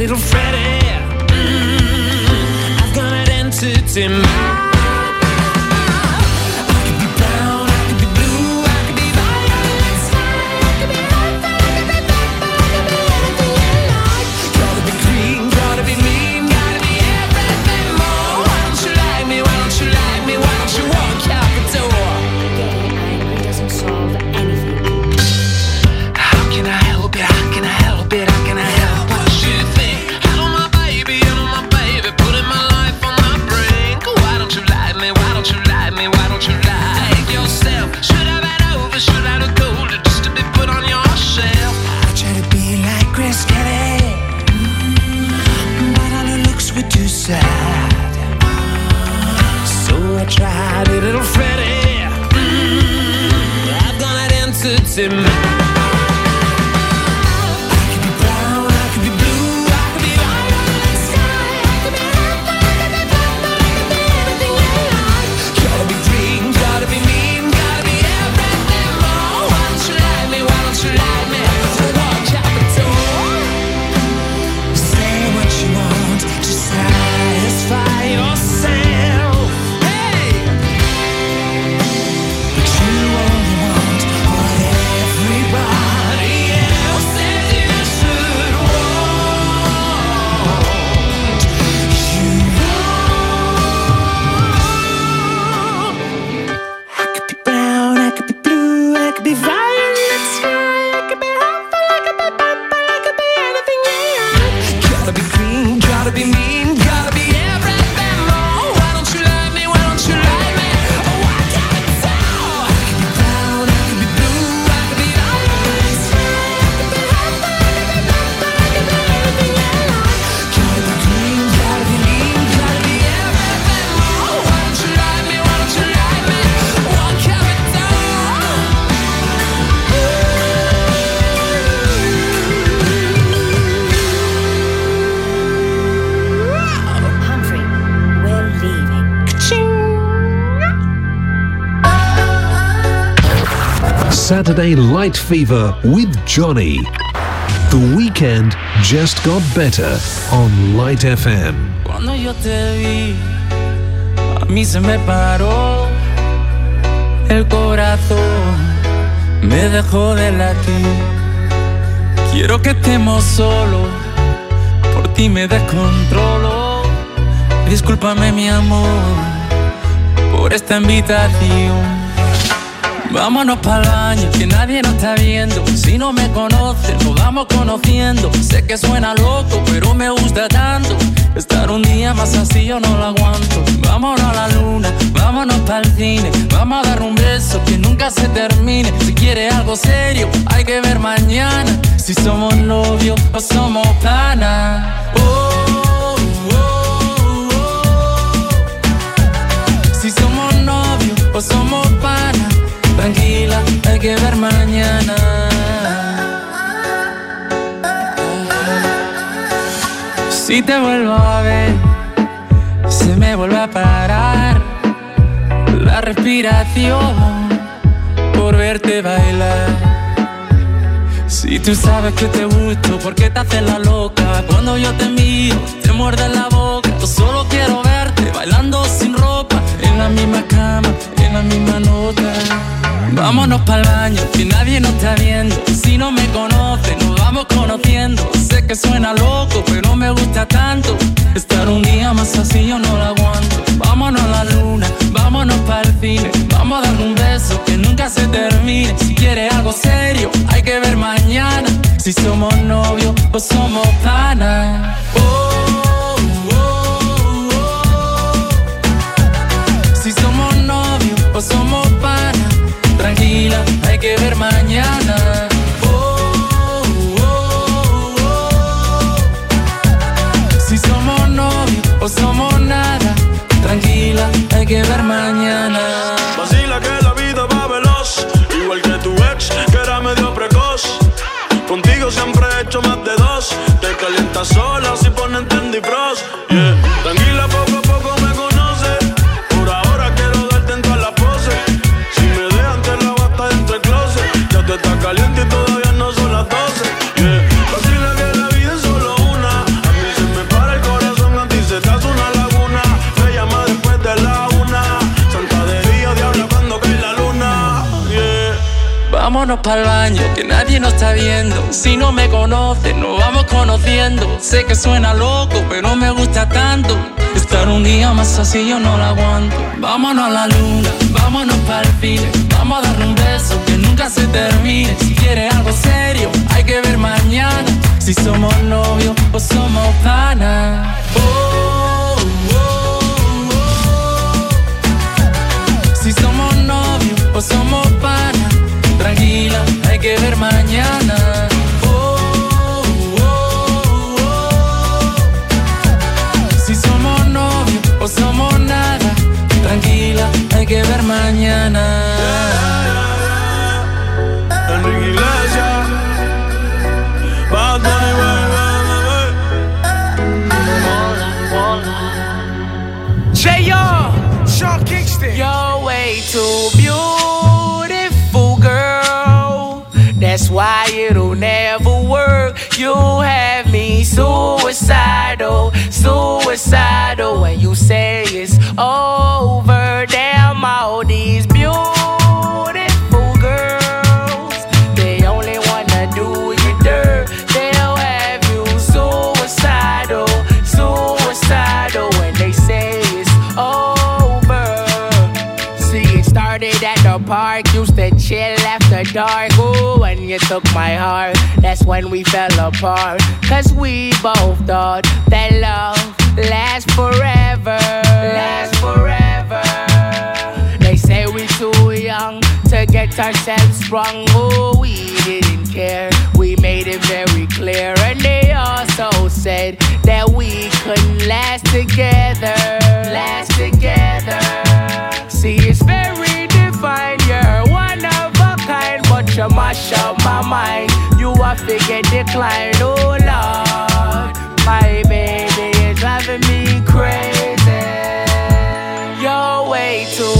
little Freddy. Mm -hmm. I've got an entity mind. Saturday Light Fever with Johnny. The weekend just got better on Light FM. Cuando yo te vi, a mí se me paró el corazón, me dejó de latir. Quiero que estemos solos, por ti me descontrolo. Discúlpame mi amor por esta invitación. Vámonos para el baño, que nadie nos está viendo. Si no me conoces, nos vamos conociendo. Sé que suena loco, pero me gusta tanto. Estar un día más así yo no lo aguanto. Vámonos a la luna, vámonos para el cine. Vamos a dar un beso que nunca se termine. Si quieres algo serio, hay que ver mañana. Si somos novios o somos panas. Oh, oh, oh. Si somos Tranquila, hay que ver mañana. Si te vuelvo a ver, se me vuelve a parar la respiración por verte bailar. Si tú sabes que te gusto, ¿por qué te haces la loca? Cuando yo te miro, te muerde la boca. Yo solo quiero verte bailando sin ropa, en la misma cama, en la misma nota. Vámonos para el baño, que nadie nos está viendo. Si no me conoce, nos vamos conociendo. Sé que suena loco, pero me gusta tanto. Estar un día más así yo no lo aguanto. Vámonos a la luna, vámonos para el cine. Vamos a dar un beso que nunca se termine. Si quieres algo serio, hay que ver mañana. Si somos novios o somos panas. Oh, Sé que suena loco, pero me gusta tanto. Estar un día más así yo no lo aguanto. Vámonos a la luna, vámonos para el cine. Vamos a darle un beso que nunca se termine. Si quieres algo serio, hay que ver mañana. Si somos novios o somos panas. Oh, oh, oh. Si somos novios o somos panas. Tranquila, hay que ver mañana. Que ver mañana. Sean Kingston. You're way too beautiful, girl. That's why it'll never work. You have me suicidal, suicidal. When you say it's over, damn all these beautiful girls. They only wanna do you dirt. They'll have you suicidal, suicidal. When they say it's over. See, it started at the park, used to chill after dark. Ooh, when you took my heart, that's when we fell apart. Cause we both thought that love lasts forever. Lasts forever. Too young to get ourselves sprung. Oh, we didn't care. We made it very clear. And they also said that we couldn't last together. Last together. See, it's very divine. You're one of a kind, but you mash up my mind. You are figure decline. Oh, Lord. My baby is driving me crazy. You're way too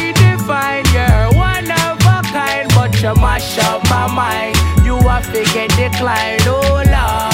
you mash up my mind. You are figure decline, oh Lord.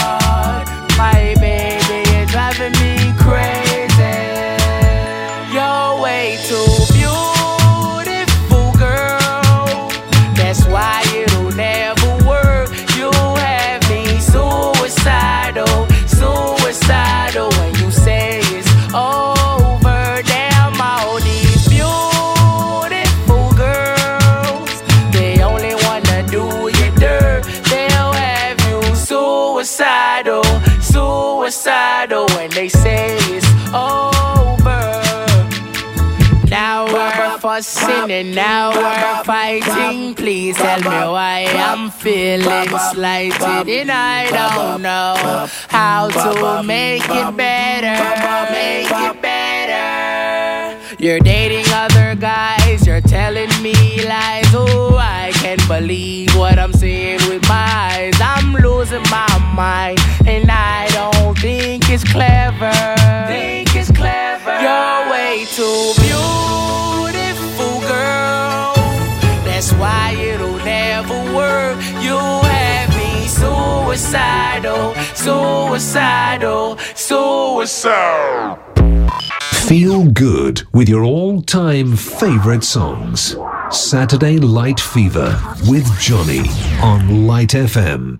Suicidal when they say it's over. Now we're fussing and now we're fighting. Please tell me why I'm feeling slighted and I don't know how to make it better. Make it better. You're dating other guys, you're telling me lies. Oh, I can't believe what I'm seeing with my eyes. I'm losing my mind and I think it's clever. Think it's clever. You're way too beautiful, girl. That's why it'll never work. You have me suicidal, suicidal, suicidal. Feel good with your all time favourite songs. Saturday Light Fever with Johnny on Light FM.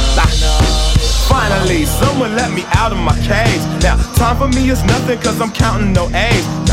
Finally, someone let me out of my cage. Now, time for me is nothing cause I'm counting no A's.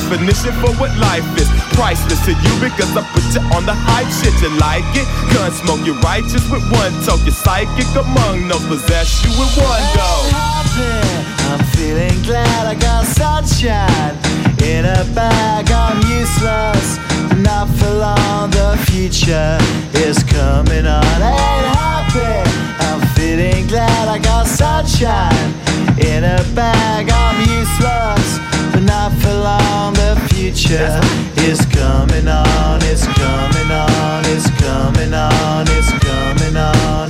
definition for what life is. Priceless to you because I put you on the hype shit. You like it? Gun smoke, you're righteous with one toe. You're psychic among those possess you with one go. I'm feeling glad I got sunshine in a bag. I'm useless, but not for long. The future is coming on. Ain't happy. I'm feeling glad I got sunshine in a bag. I'm useless, but not for long. Future is coming on. It's coming on. It's coming on. It's coming on.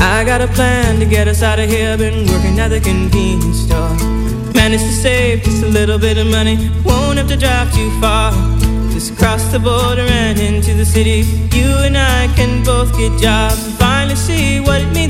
I got a plan to get us out of here. Been working at the convenience store. Managed to save just a little bit of money. Won't have to drive too far. Just cross the border and into the city. You and I can both get jobs and finally see what it means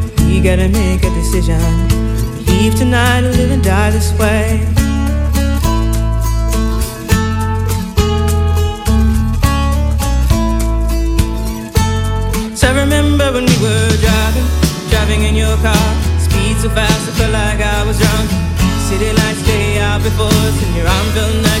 We gotta make a decision. Leave tonight or live and die this way. So I remember when we were driving, driving in your car. Speed so fast, I felt like I was drunk. City lights day out before us, and your arm felt nice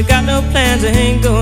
Got no plans, I ain't going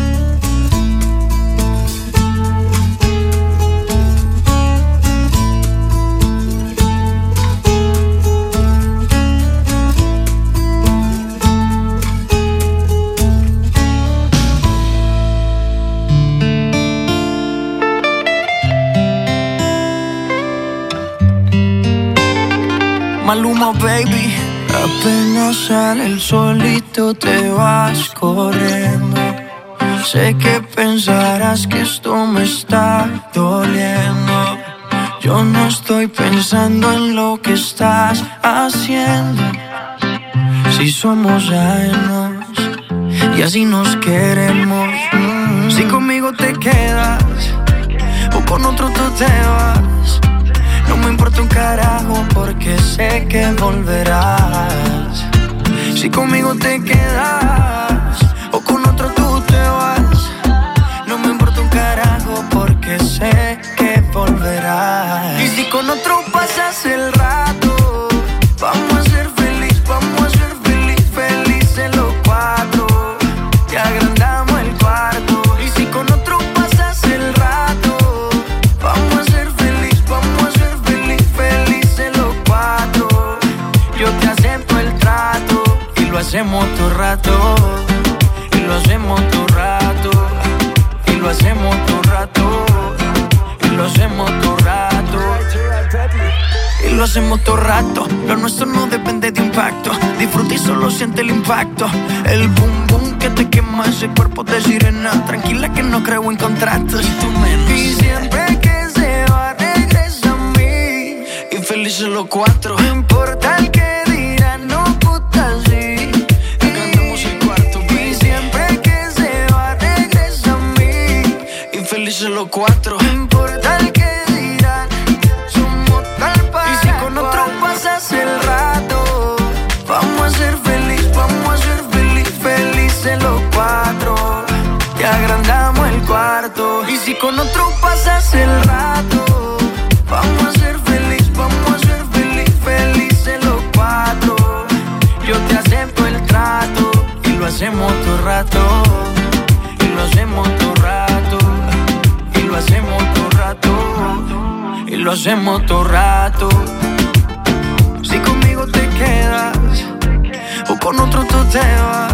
Maluma, baby. Apenas sale el solito te vas corriendo. Sé que pensarás que esto me está doliendo. Yo no estoy pensando en lo que estás haciendo. Si somos ajenos, y así nos queremos. Si conmigo te quedas o con otro tú te vas, me importa un carajo porque sé que volverás. Si conmigo te quedas o con otro tú te vas, no me importa un carajo porque sé que volverás. Y si con otro pasas el Y todo rato. Lo nuestro no depende de impacto. Disfruta y solo siente el impacto. El boom boom que te quema ese cuerpo de sirena. Tranquila que no creo en contratos. Y tú menos. Y siempre que se va, regresa a mí. Y felices los cuatro. No importa el que dirán, no puta sí. Cantamos el cuarto, Y siempre que se va, regresa a mí. Y felices los cuatro. Con otro pasas el rato, vamos a ser feliz, vamos a ser feliz, felices los cuatro. Yo te acepto el trato y lo hacemos todo rato. Y lo hacemos todo rato. Y lo hacemos todo rato. Y lo hacemos todo rato. Si conmigo te quedas o con otro tú te vas,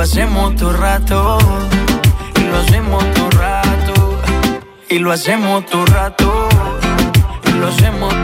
lo hacemos todo rato. Y lo hacemos todo rato. Y lo hacemos todo rato. Y lo hacemos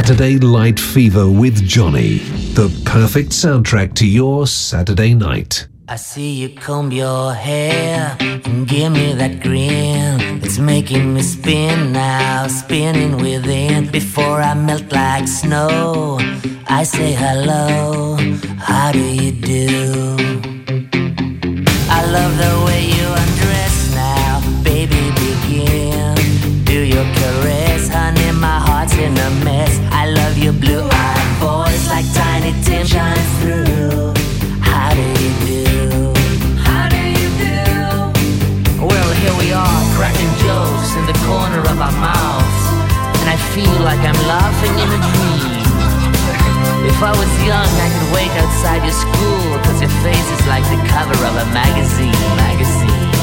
Saturday Light Fever with Johnny. The perfect soundtrack to your Saturday night. I see you comb your hair and give me that grin. It's making me spin now, spinning within. Before I melt like snow, I say hello. How do you do? I love the way you undress now, baby. Begin. Do your caress, honey. My heart's in a mess. Blue-eyed voice like tiny Tim shines through. How do you do? How do you do? Well, here we are, cracking jokes in the corner of our mouths, and I feel like I'm laughing in a dream. If I was young, I could wait outside your school, cause your face is like the cover of a magazine. Magazine.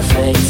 Perfect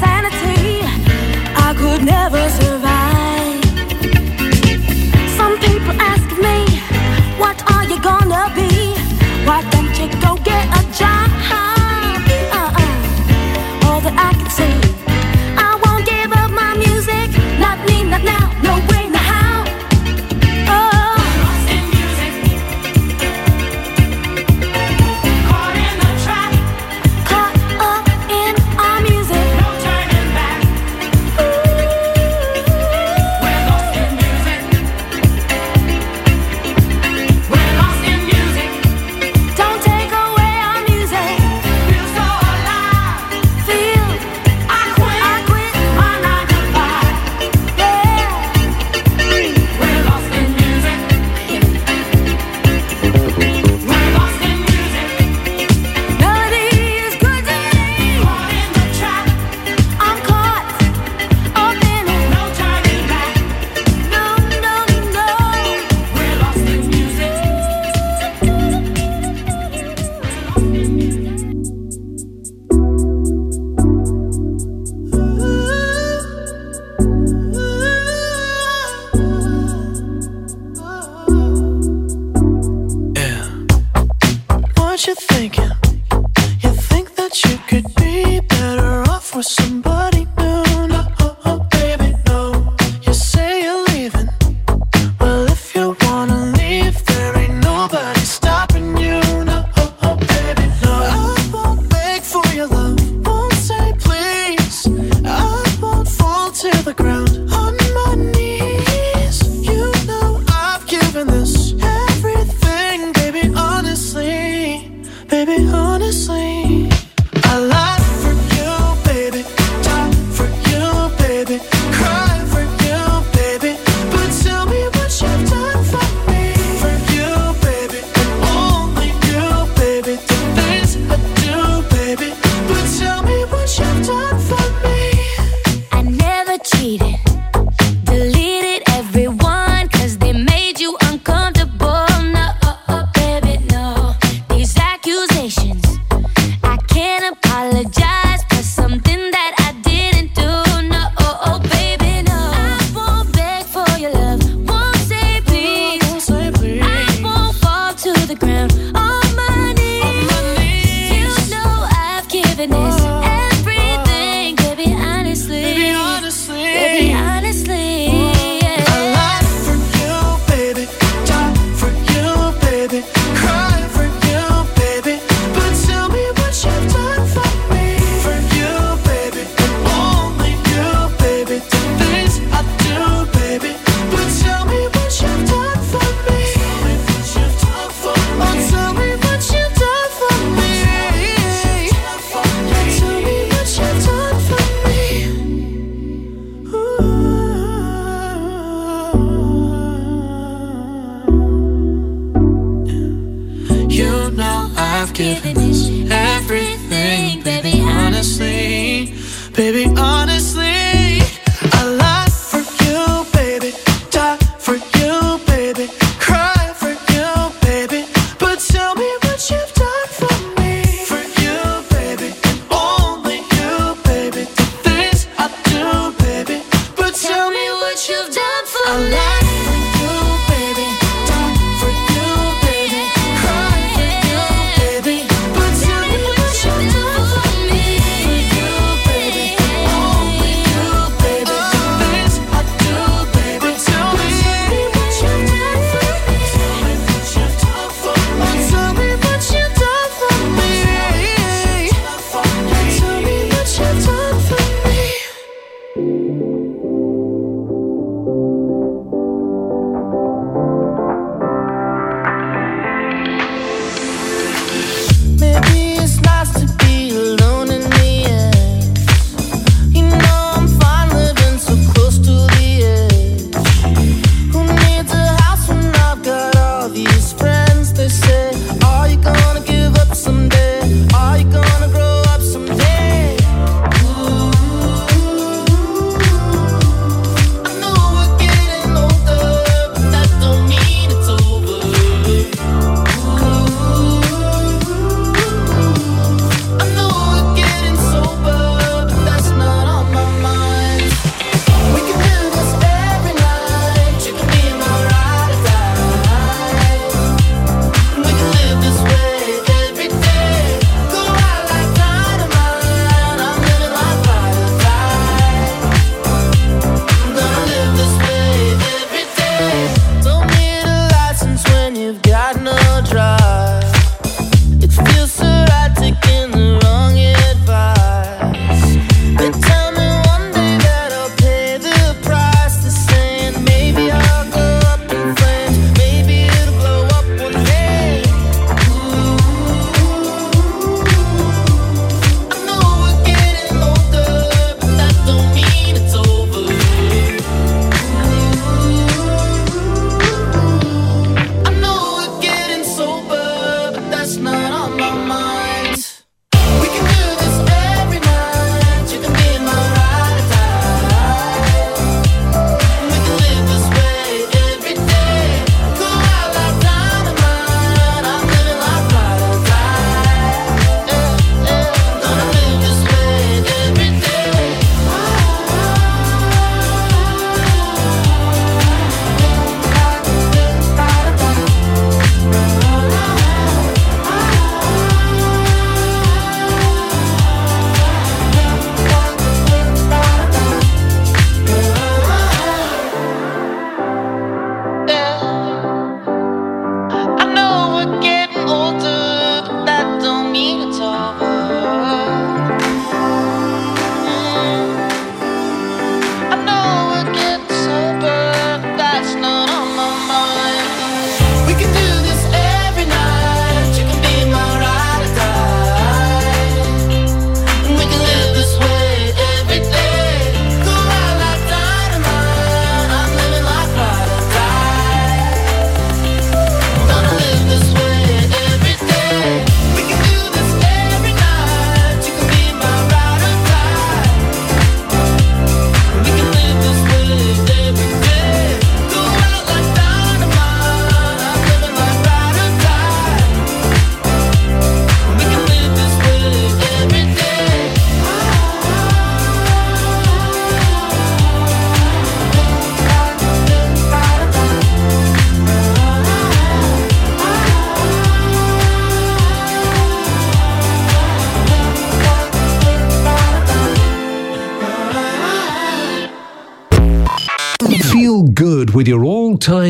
sanity. I could never survive.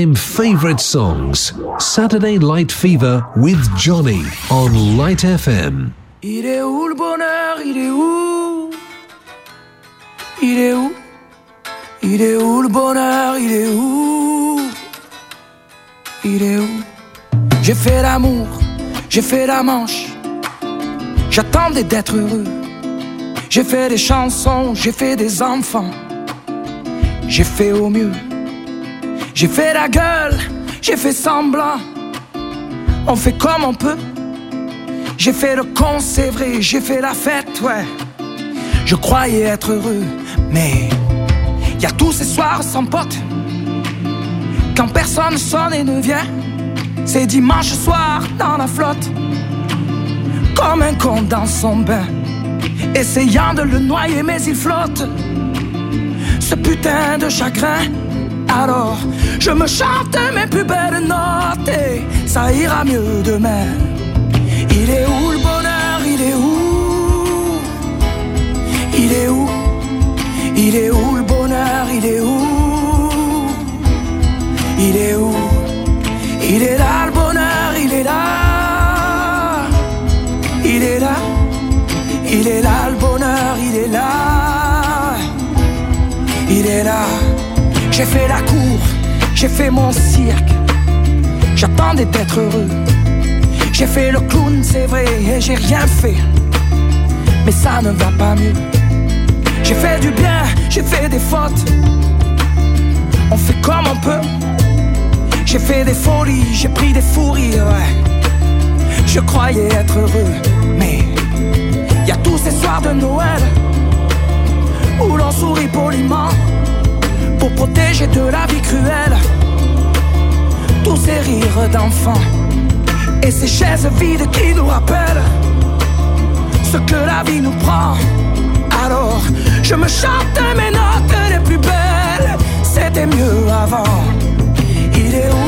Favorite songs. Saturday Light Fever with Johnny on Light FM. Il est où le bonheur? Il est où? Il est où? Il est où le bonheur? Il est où? Il est où? J'ai fait l'amour, j'ai fait la manche. J'attendais d'être heureux. J'ai fait des chansons, j'ai fait des enfants. J'ai fait au mieux. J'ai fait la gueule, j'ai fait semblant. On fait comme on peut. J'ai fait le con, c'est vrai, j'ai fait la fête, ouais. Je croyais être heureux, mais y a tous ces soirs sans pote. Quand personne sonne et ne vient, c'est dimanche soir dans la flotte. Comme un con dans son bain, essayant de le noyer, mais il flotte. Ce putain de chagrin. Alors, je me chante mes plus belles notes et ça ira mieux demain. Il est où le bonheur Il est où Il est où Il est où le bonheur Il est où Il est où Il est là le bonheur, il est là. Il est là. Il est là le bonheur, il est là. Il est là. J'ai fait la cour, j'ai fait mon cirque. J'attendais d'être heureux. J'ai fait le clown, c'est vrai, et j'ai rien fait. Mais ça ne va pas mieux. J'ai fait du bien, j'ai fait des fautes. On fait comme on peut. J'ai fait des folies, j'ai pris des fous rires, ouais. Je croyais être heureux, mais y a tous ces soirs de Noël où l'on sourit poliment pour protéger de la vie cruelle tous ces rires d'enfants et ces chaises vides qui nous rappellent ce que la vie nous prend. Alors, je me chante mes notes les plus belles, c'était mieux avant. Il est où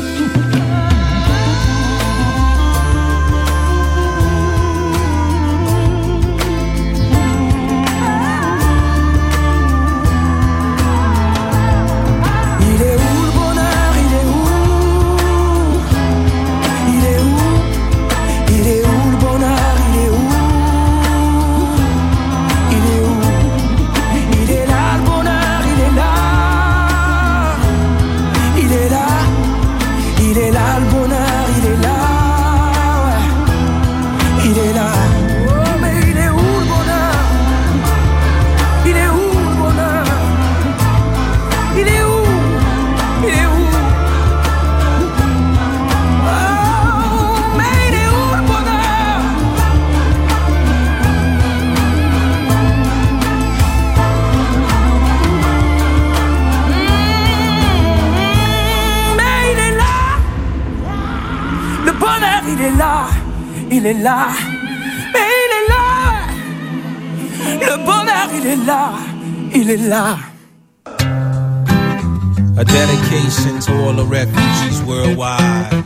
Est là Mais il est là Le bonheur, il est là Il est là A dedication to all the refugees worldwide.